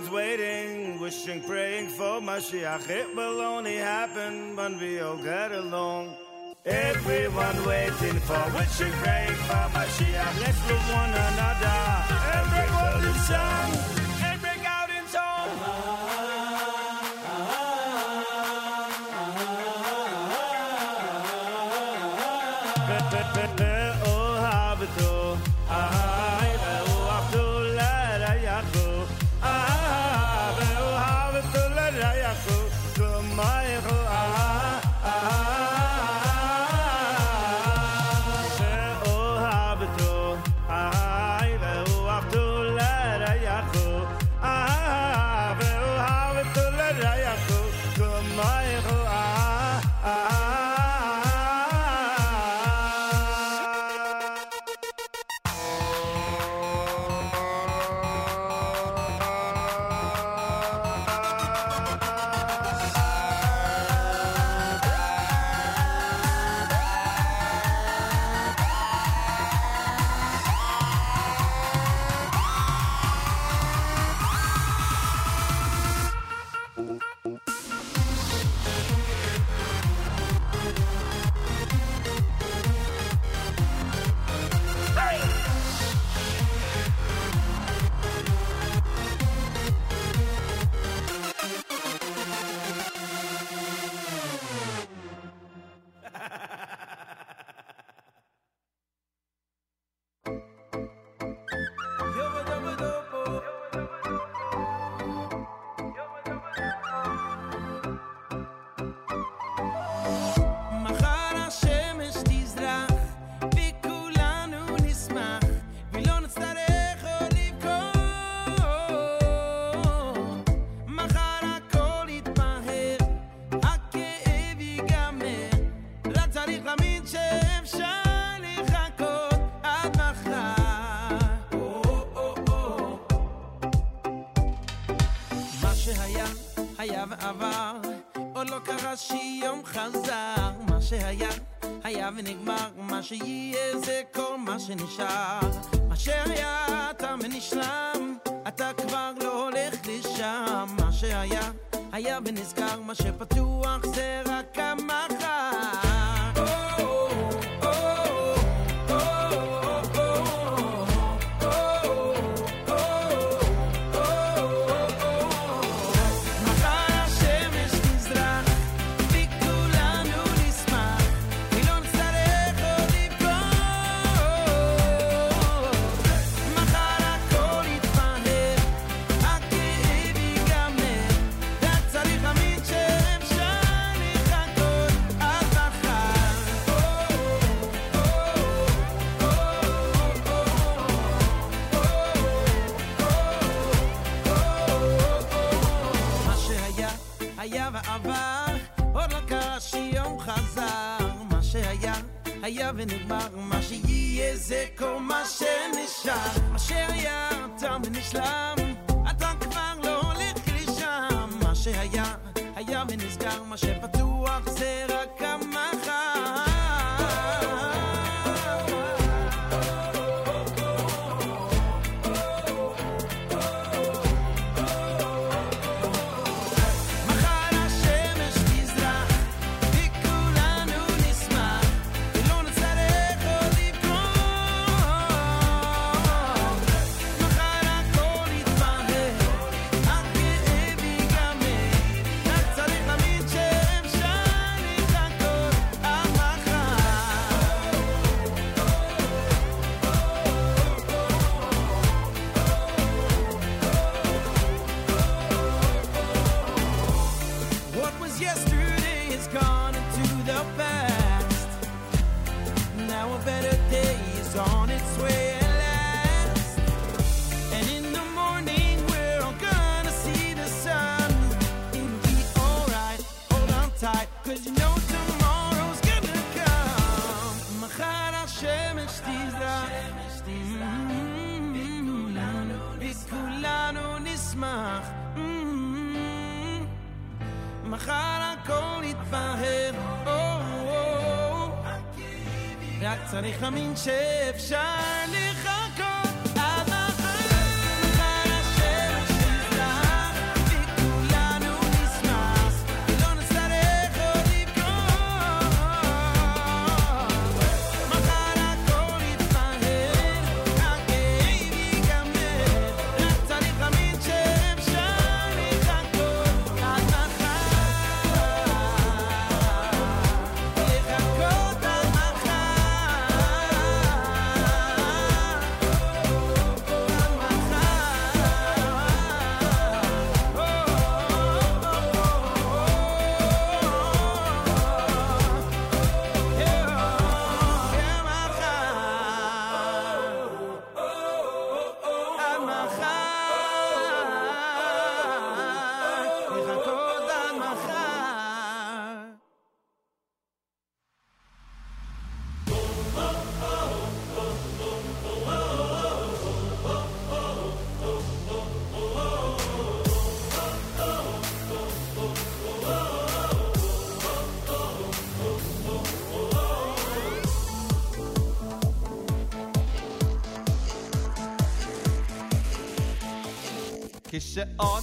everyone's waiting, wishing, praying for Mashiach. It will only happen when we all get along. Everyone waiting for, wishing, praying for Mashiach. Let's love one another. Everyone in song. I mean, Chef Charlie. że on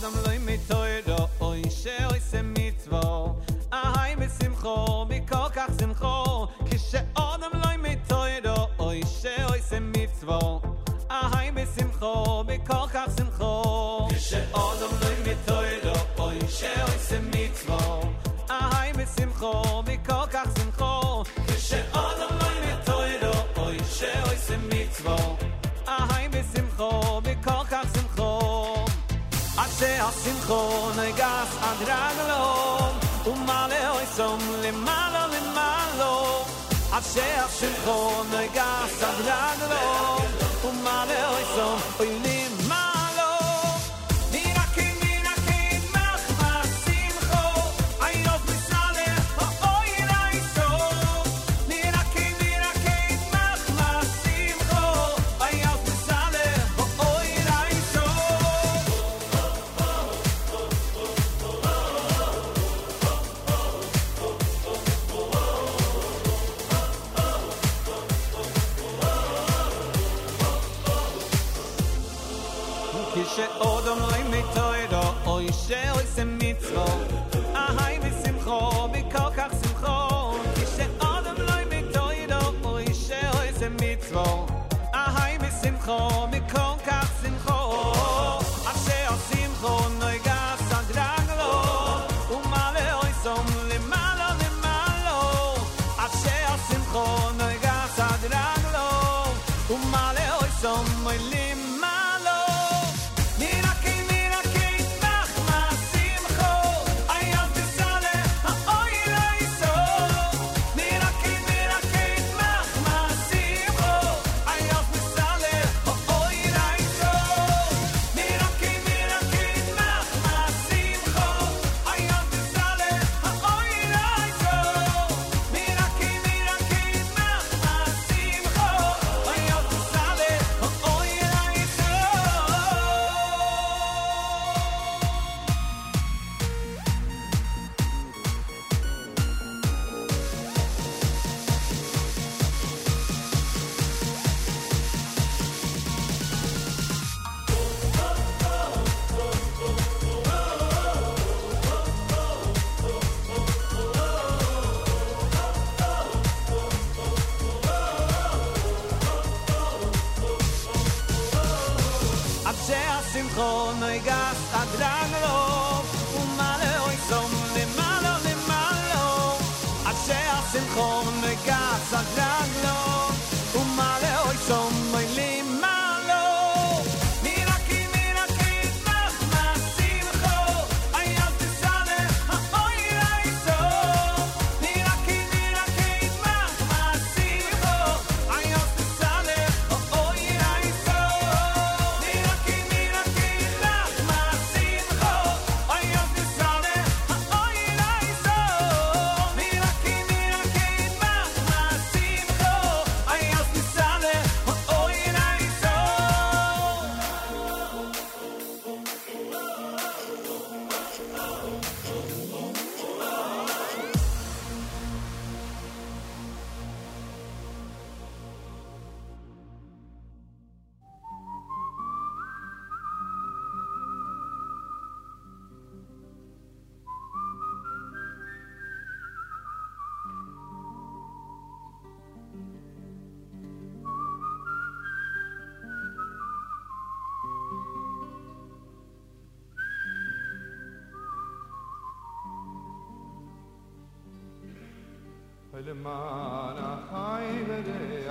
Süleyman'a kaybederim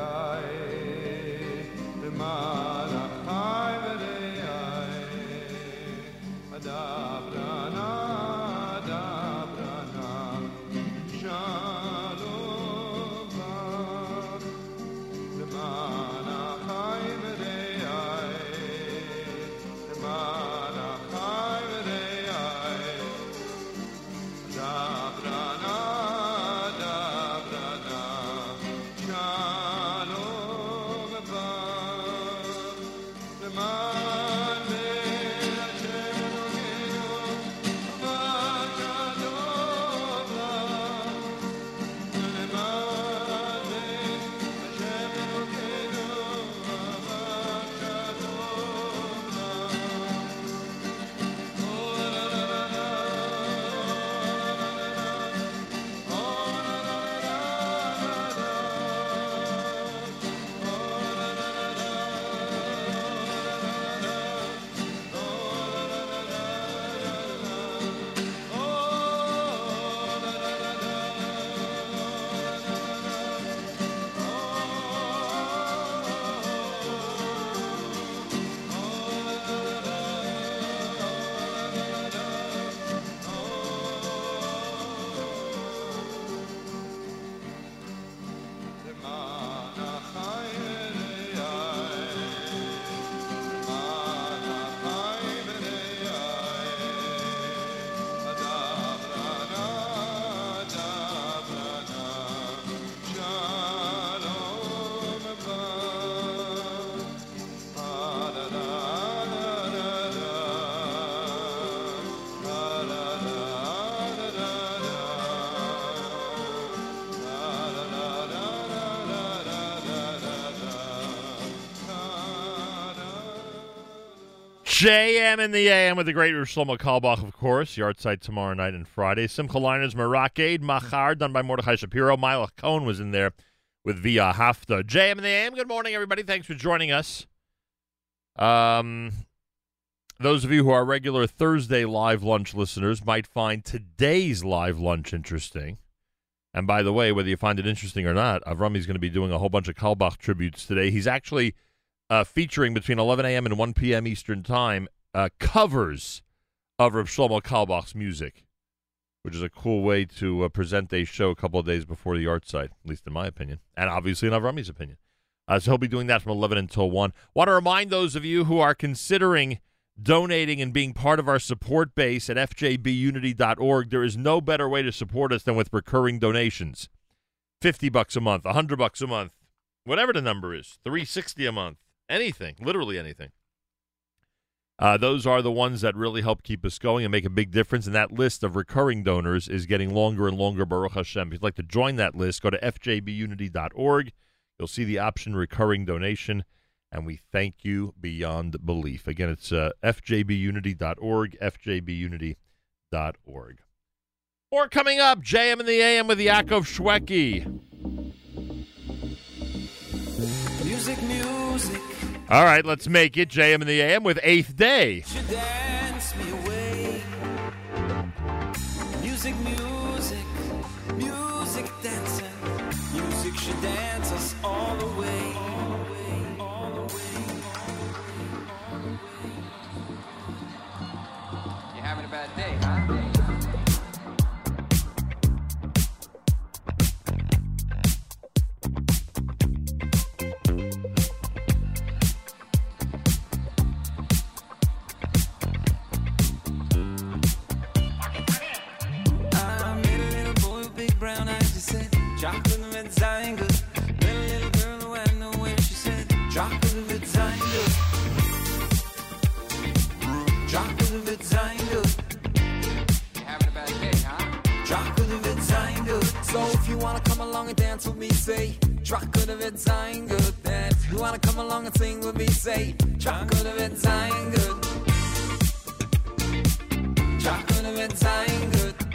JM in the AM with the great Shlomo Carlebach, of course. yahrzeit tomorrow night and Friday. Simcha Liners, Marakade, Machar, done by Mordechai Shapiro. Mila Cohn was in there with Via Hafta. JM in the AM, good morning, everybody. Thanks for joining us. Um, those of you who are regular Thursday live lunch listeners might find today's live lunch interesting. And by the way, whether you find it interesting or not, Avrami's going to be doing a whole bunch of Carlebach tributes today. He's actually uh, featuring between 11 a.m. and 1 p.m. Eastern Time uh, covers of Rav Shlomo Carlebach's music, which is a cool way to uh, present a show a couple of days before the yahrzeit, at least in my opinion, and obviously in Avrami's opinion. Uh, so he'll be doing that from 11 until 1. Want to remind those of you who are considering donating and being part of our support base at fjbunity.org, there is no better way to support us than with recurring donations. 50 bucks a month, 100 bucks a month, whatever the number is, 360 a month, anything, literally anything. Uh, those are the ones that really help keep us going and make a big difference. And that list of recurring donors is getting longer and longer, Baruch Hashem. If you'd like to join that list, go to fjbunity.org. You'll see the option recurring donation and we thank you beyond belief. Again, it's uh, fjbunity.org, fjbunity.org. More coming up, JM and the AM with Yaakov Shwekey. Music, music, All right, let's make it JM in the AM with Eighth Day. dance me away. Music, music, music dancing. Music should dance us all away. Along and dance with me, say, chocolate and red sign good. And if you wanna come along and sing with me, say, chocolate and red sign good. Chocolate and red sign good.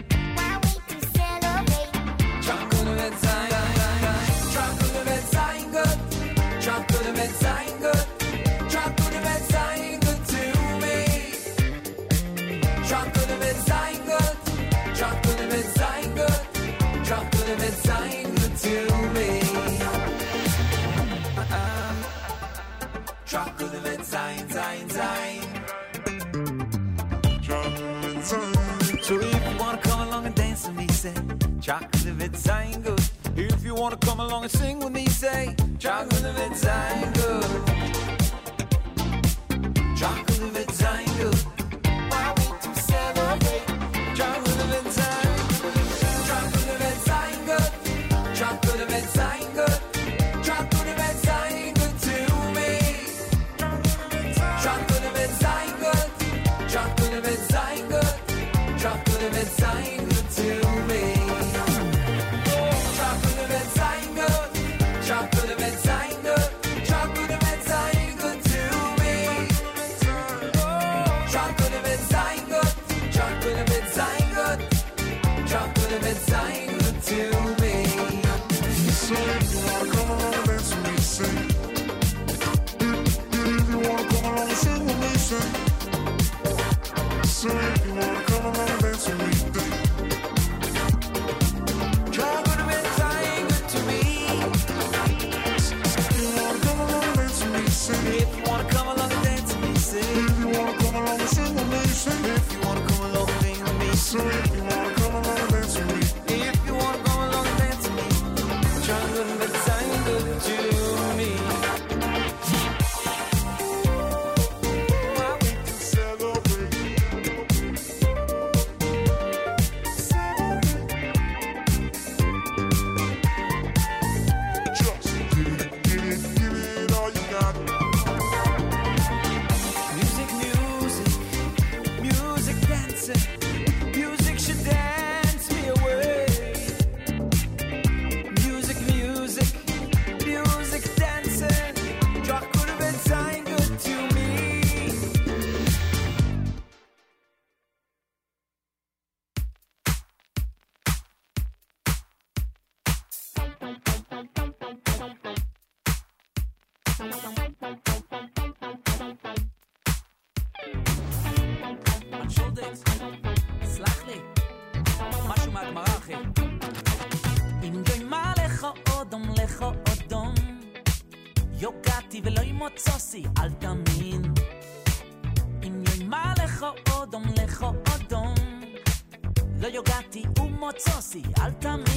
So if you wanna come along and dance with me, say chocolate sign good. If you wanna come along and sing with me, say chocolate red sign sign así, altamente.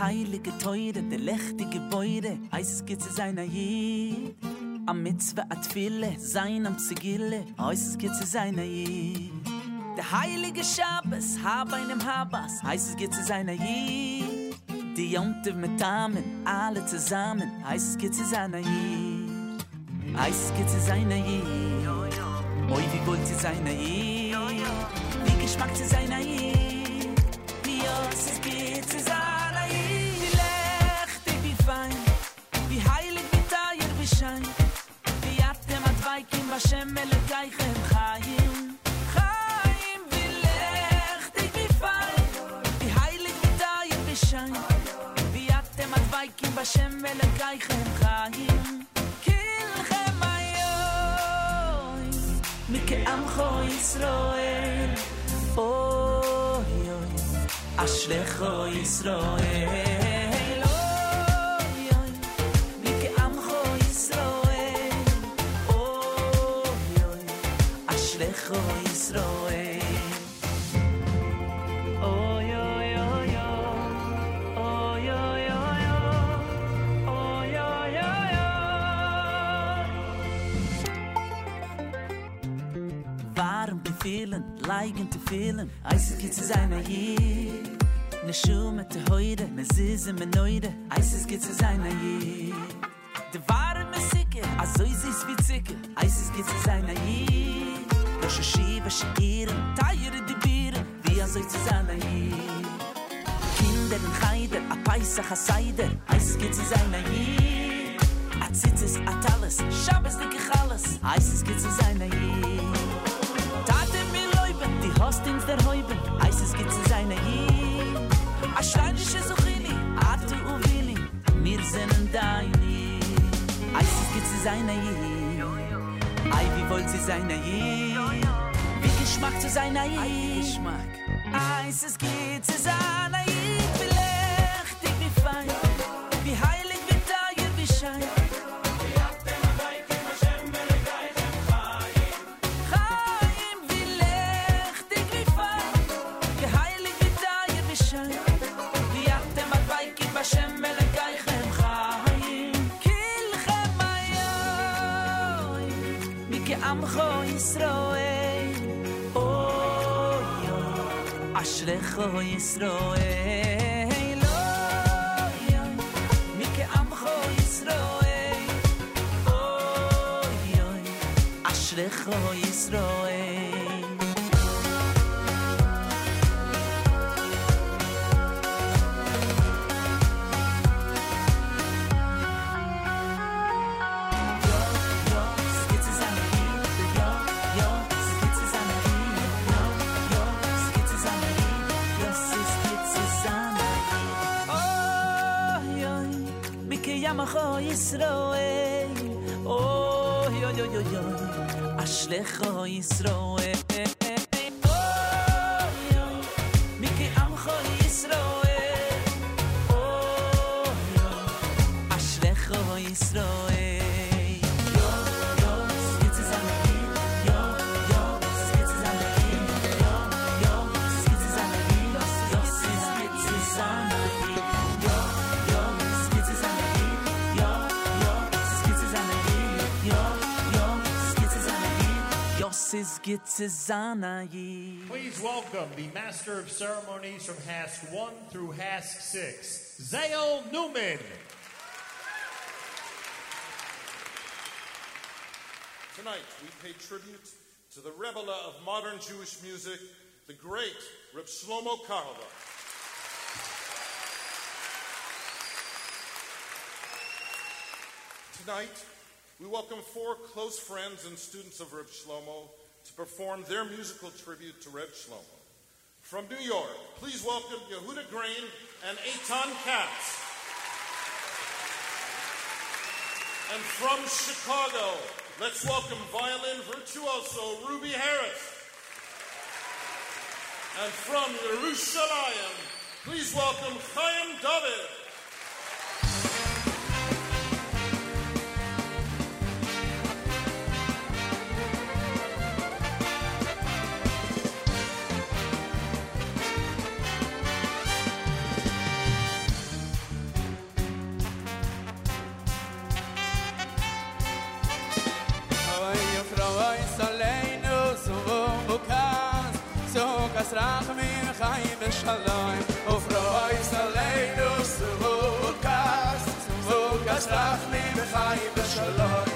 heilige, teure, der lechte Gebäude, geht es seiner jed. Am Mitzwe Atfille, sein am Zigille, heißt es seiner jed. Der heilige Schabes, hab einem Habas, heißt es seiner jed. Die Jonte mit Damen, alle zusammen, heißt es seiner jed. geht es seiner jed. Oi, wie gut ihr seiner jed? Wie geschmackt ihr seiner jed? לך איзраאעל is in my snow. Yisroel. Oh, yo, yo, yo, yo. Ashlecho Yisro Zanayi. Please welcome the Master of Ceremonies from HASC 1 through HASC 6, Zale Newman. Tonight, we pay tribute to the rebeller of modern Jewish music, the great Reb Shlomo Carlebach. Tonight, we welcome four close friends and students of Reb Shlomo to perform their musical tribute to Reb Shlomo. From New York, please welcome Yehuda Green and Eitan Katz. And from Chicago, let's welcome violin virtuoso Ruby Harris. And from Jerusalem, please welcome Chaim David. drakhme in de shalon o vrayse leidus zvo kast zvo kast drakhme in de shalon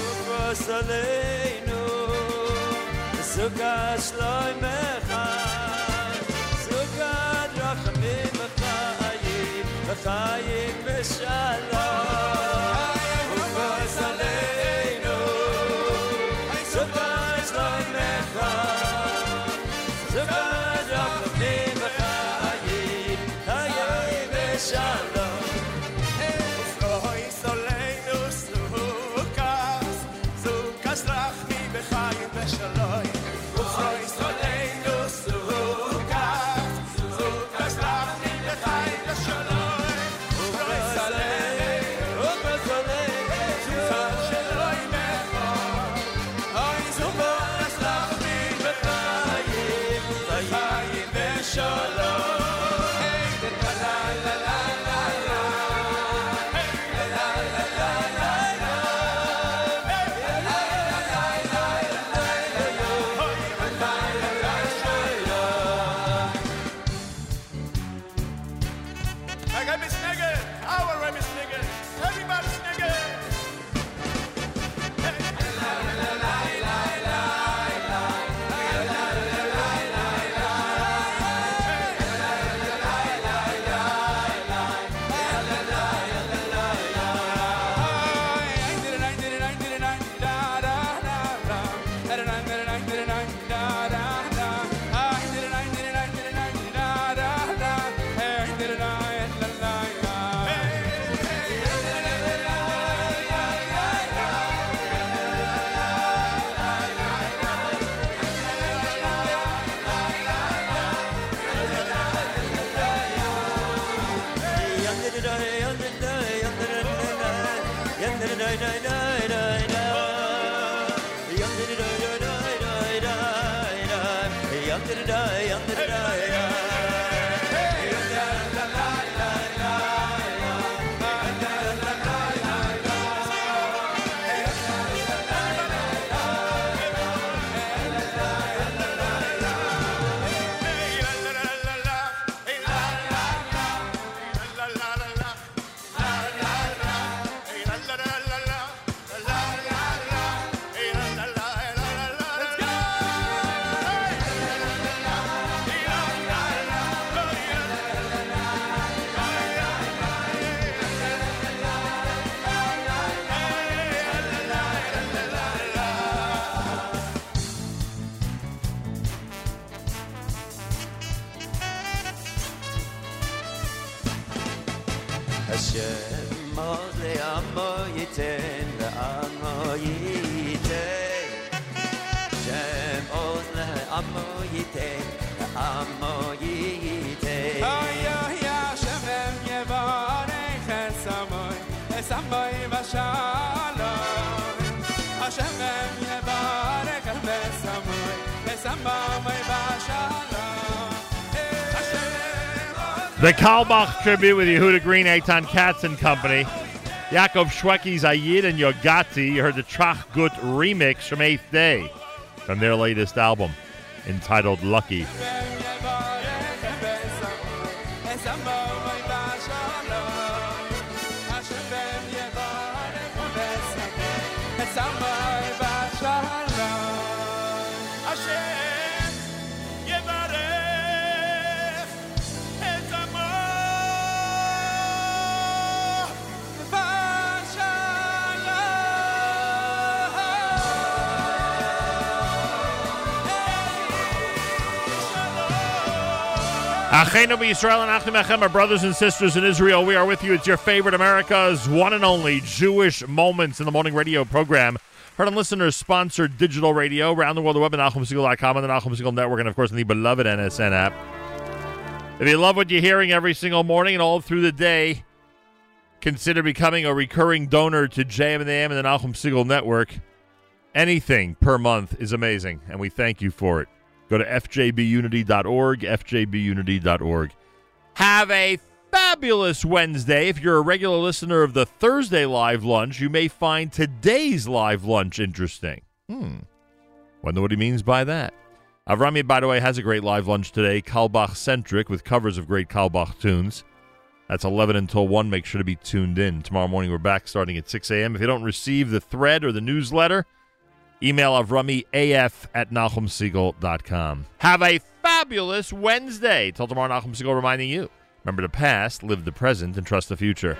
o vrayse leidus zvo kast zuga shloy mekh zuga in de khayim gza amo yiten Hashem oz le amo yiten le amo yiten Ay, ay, Hashem em yevarech es amoy, es amoy v'shalom. Hashem em yevarech es amoy, es amoy v'shalom. The Carlebach tribute with Yehuda Green, Eitan Katz and Company. Yaakov Shwekey's Ayid and Yogati. You heard the Tracht Gut remix from Eighth Day from their latest album entitled Lucky. Achenu Yisrael and Achim Echem, our brothers and sisters in Israel. We are with you. It's your favorite America's one and only Jewish Moments in the Morning radio program. Heard on listeners sponsored digital radio around the world, the web at NachumSegal.com and the Nachum Segal Network, and of course, in the beloved NSN app. If you love what you're hearing every single morning and all through the day, consider becoming a recurring donor to JM and the AM and the Nachum Segal Network. Anything per month is amazing, and we thank you for it. Go to fjbunity.org, fjbunity.org. Have a fabulous Wednesday. If you're a regular listener of the Thursday live lunch, you may find today's live lunch interesting. Hmm. Wonder what he means by that. Avrami, by the way, has a great live lunch today, Carlebach centric, with covers of great Carlebach tunes. That's 11 until 1. Make sure to be tuned in. Tomorrow morning, we're back starting at 6 a.m. If you don't receive the thread or the newsletter, email avramiaf at nachumsegal.com. Have a fabulous Wednesday. Till tomorrow, Segal reminding you remember the past, live the present, and trust the future.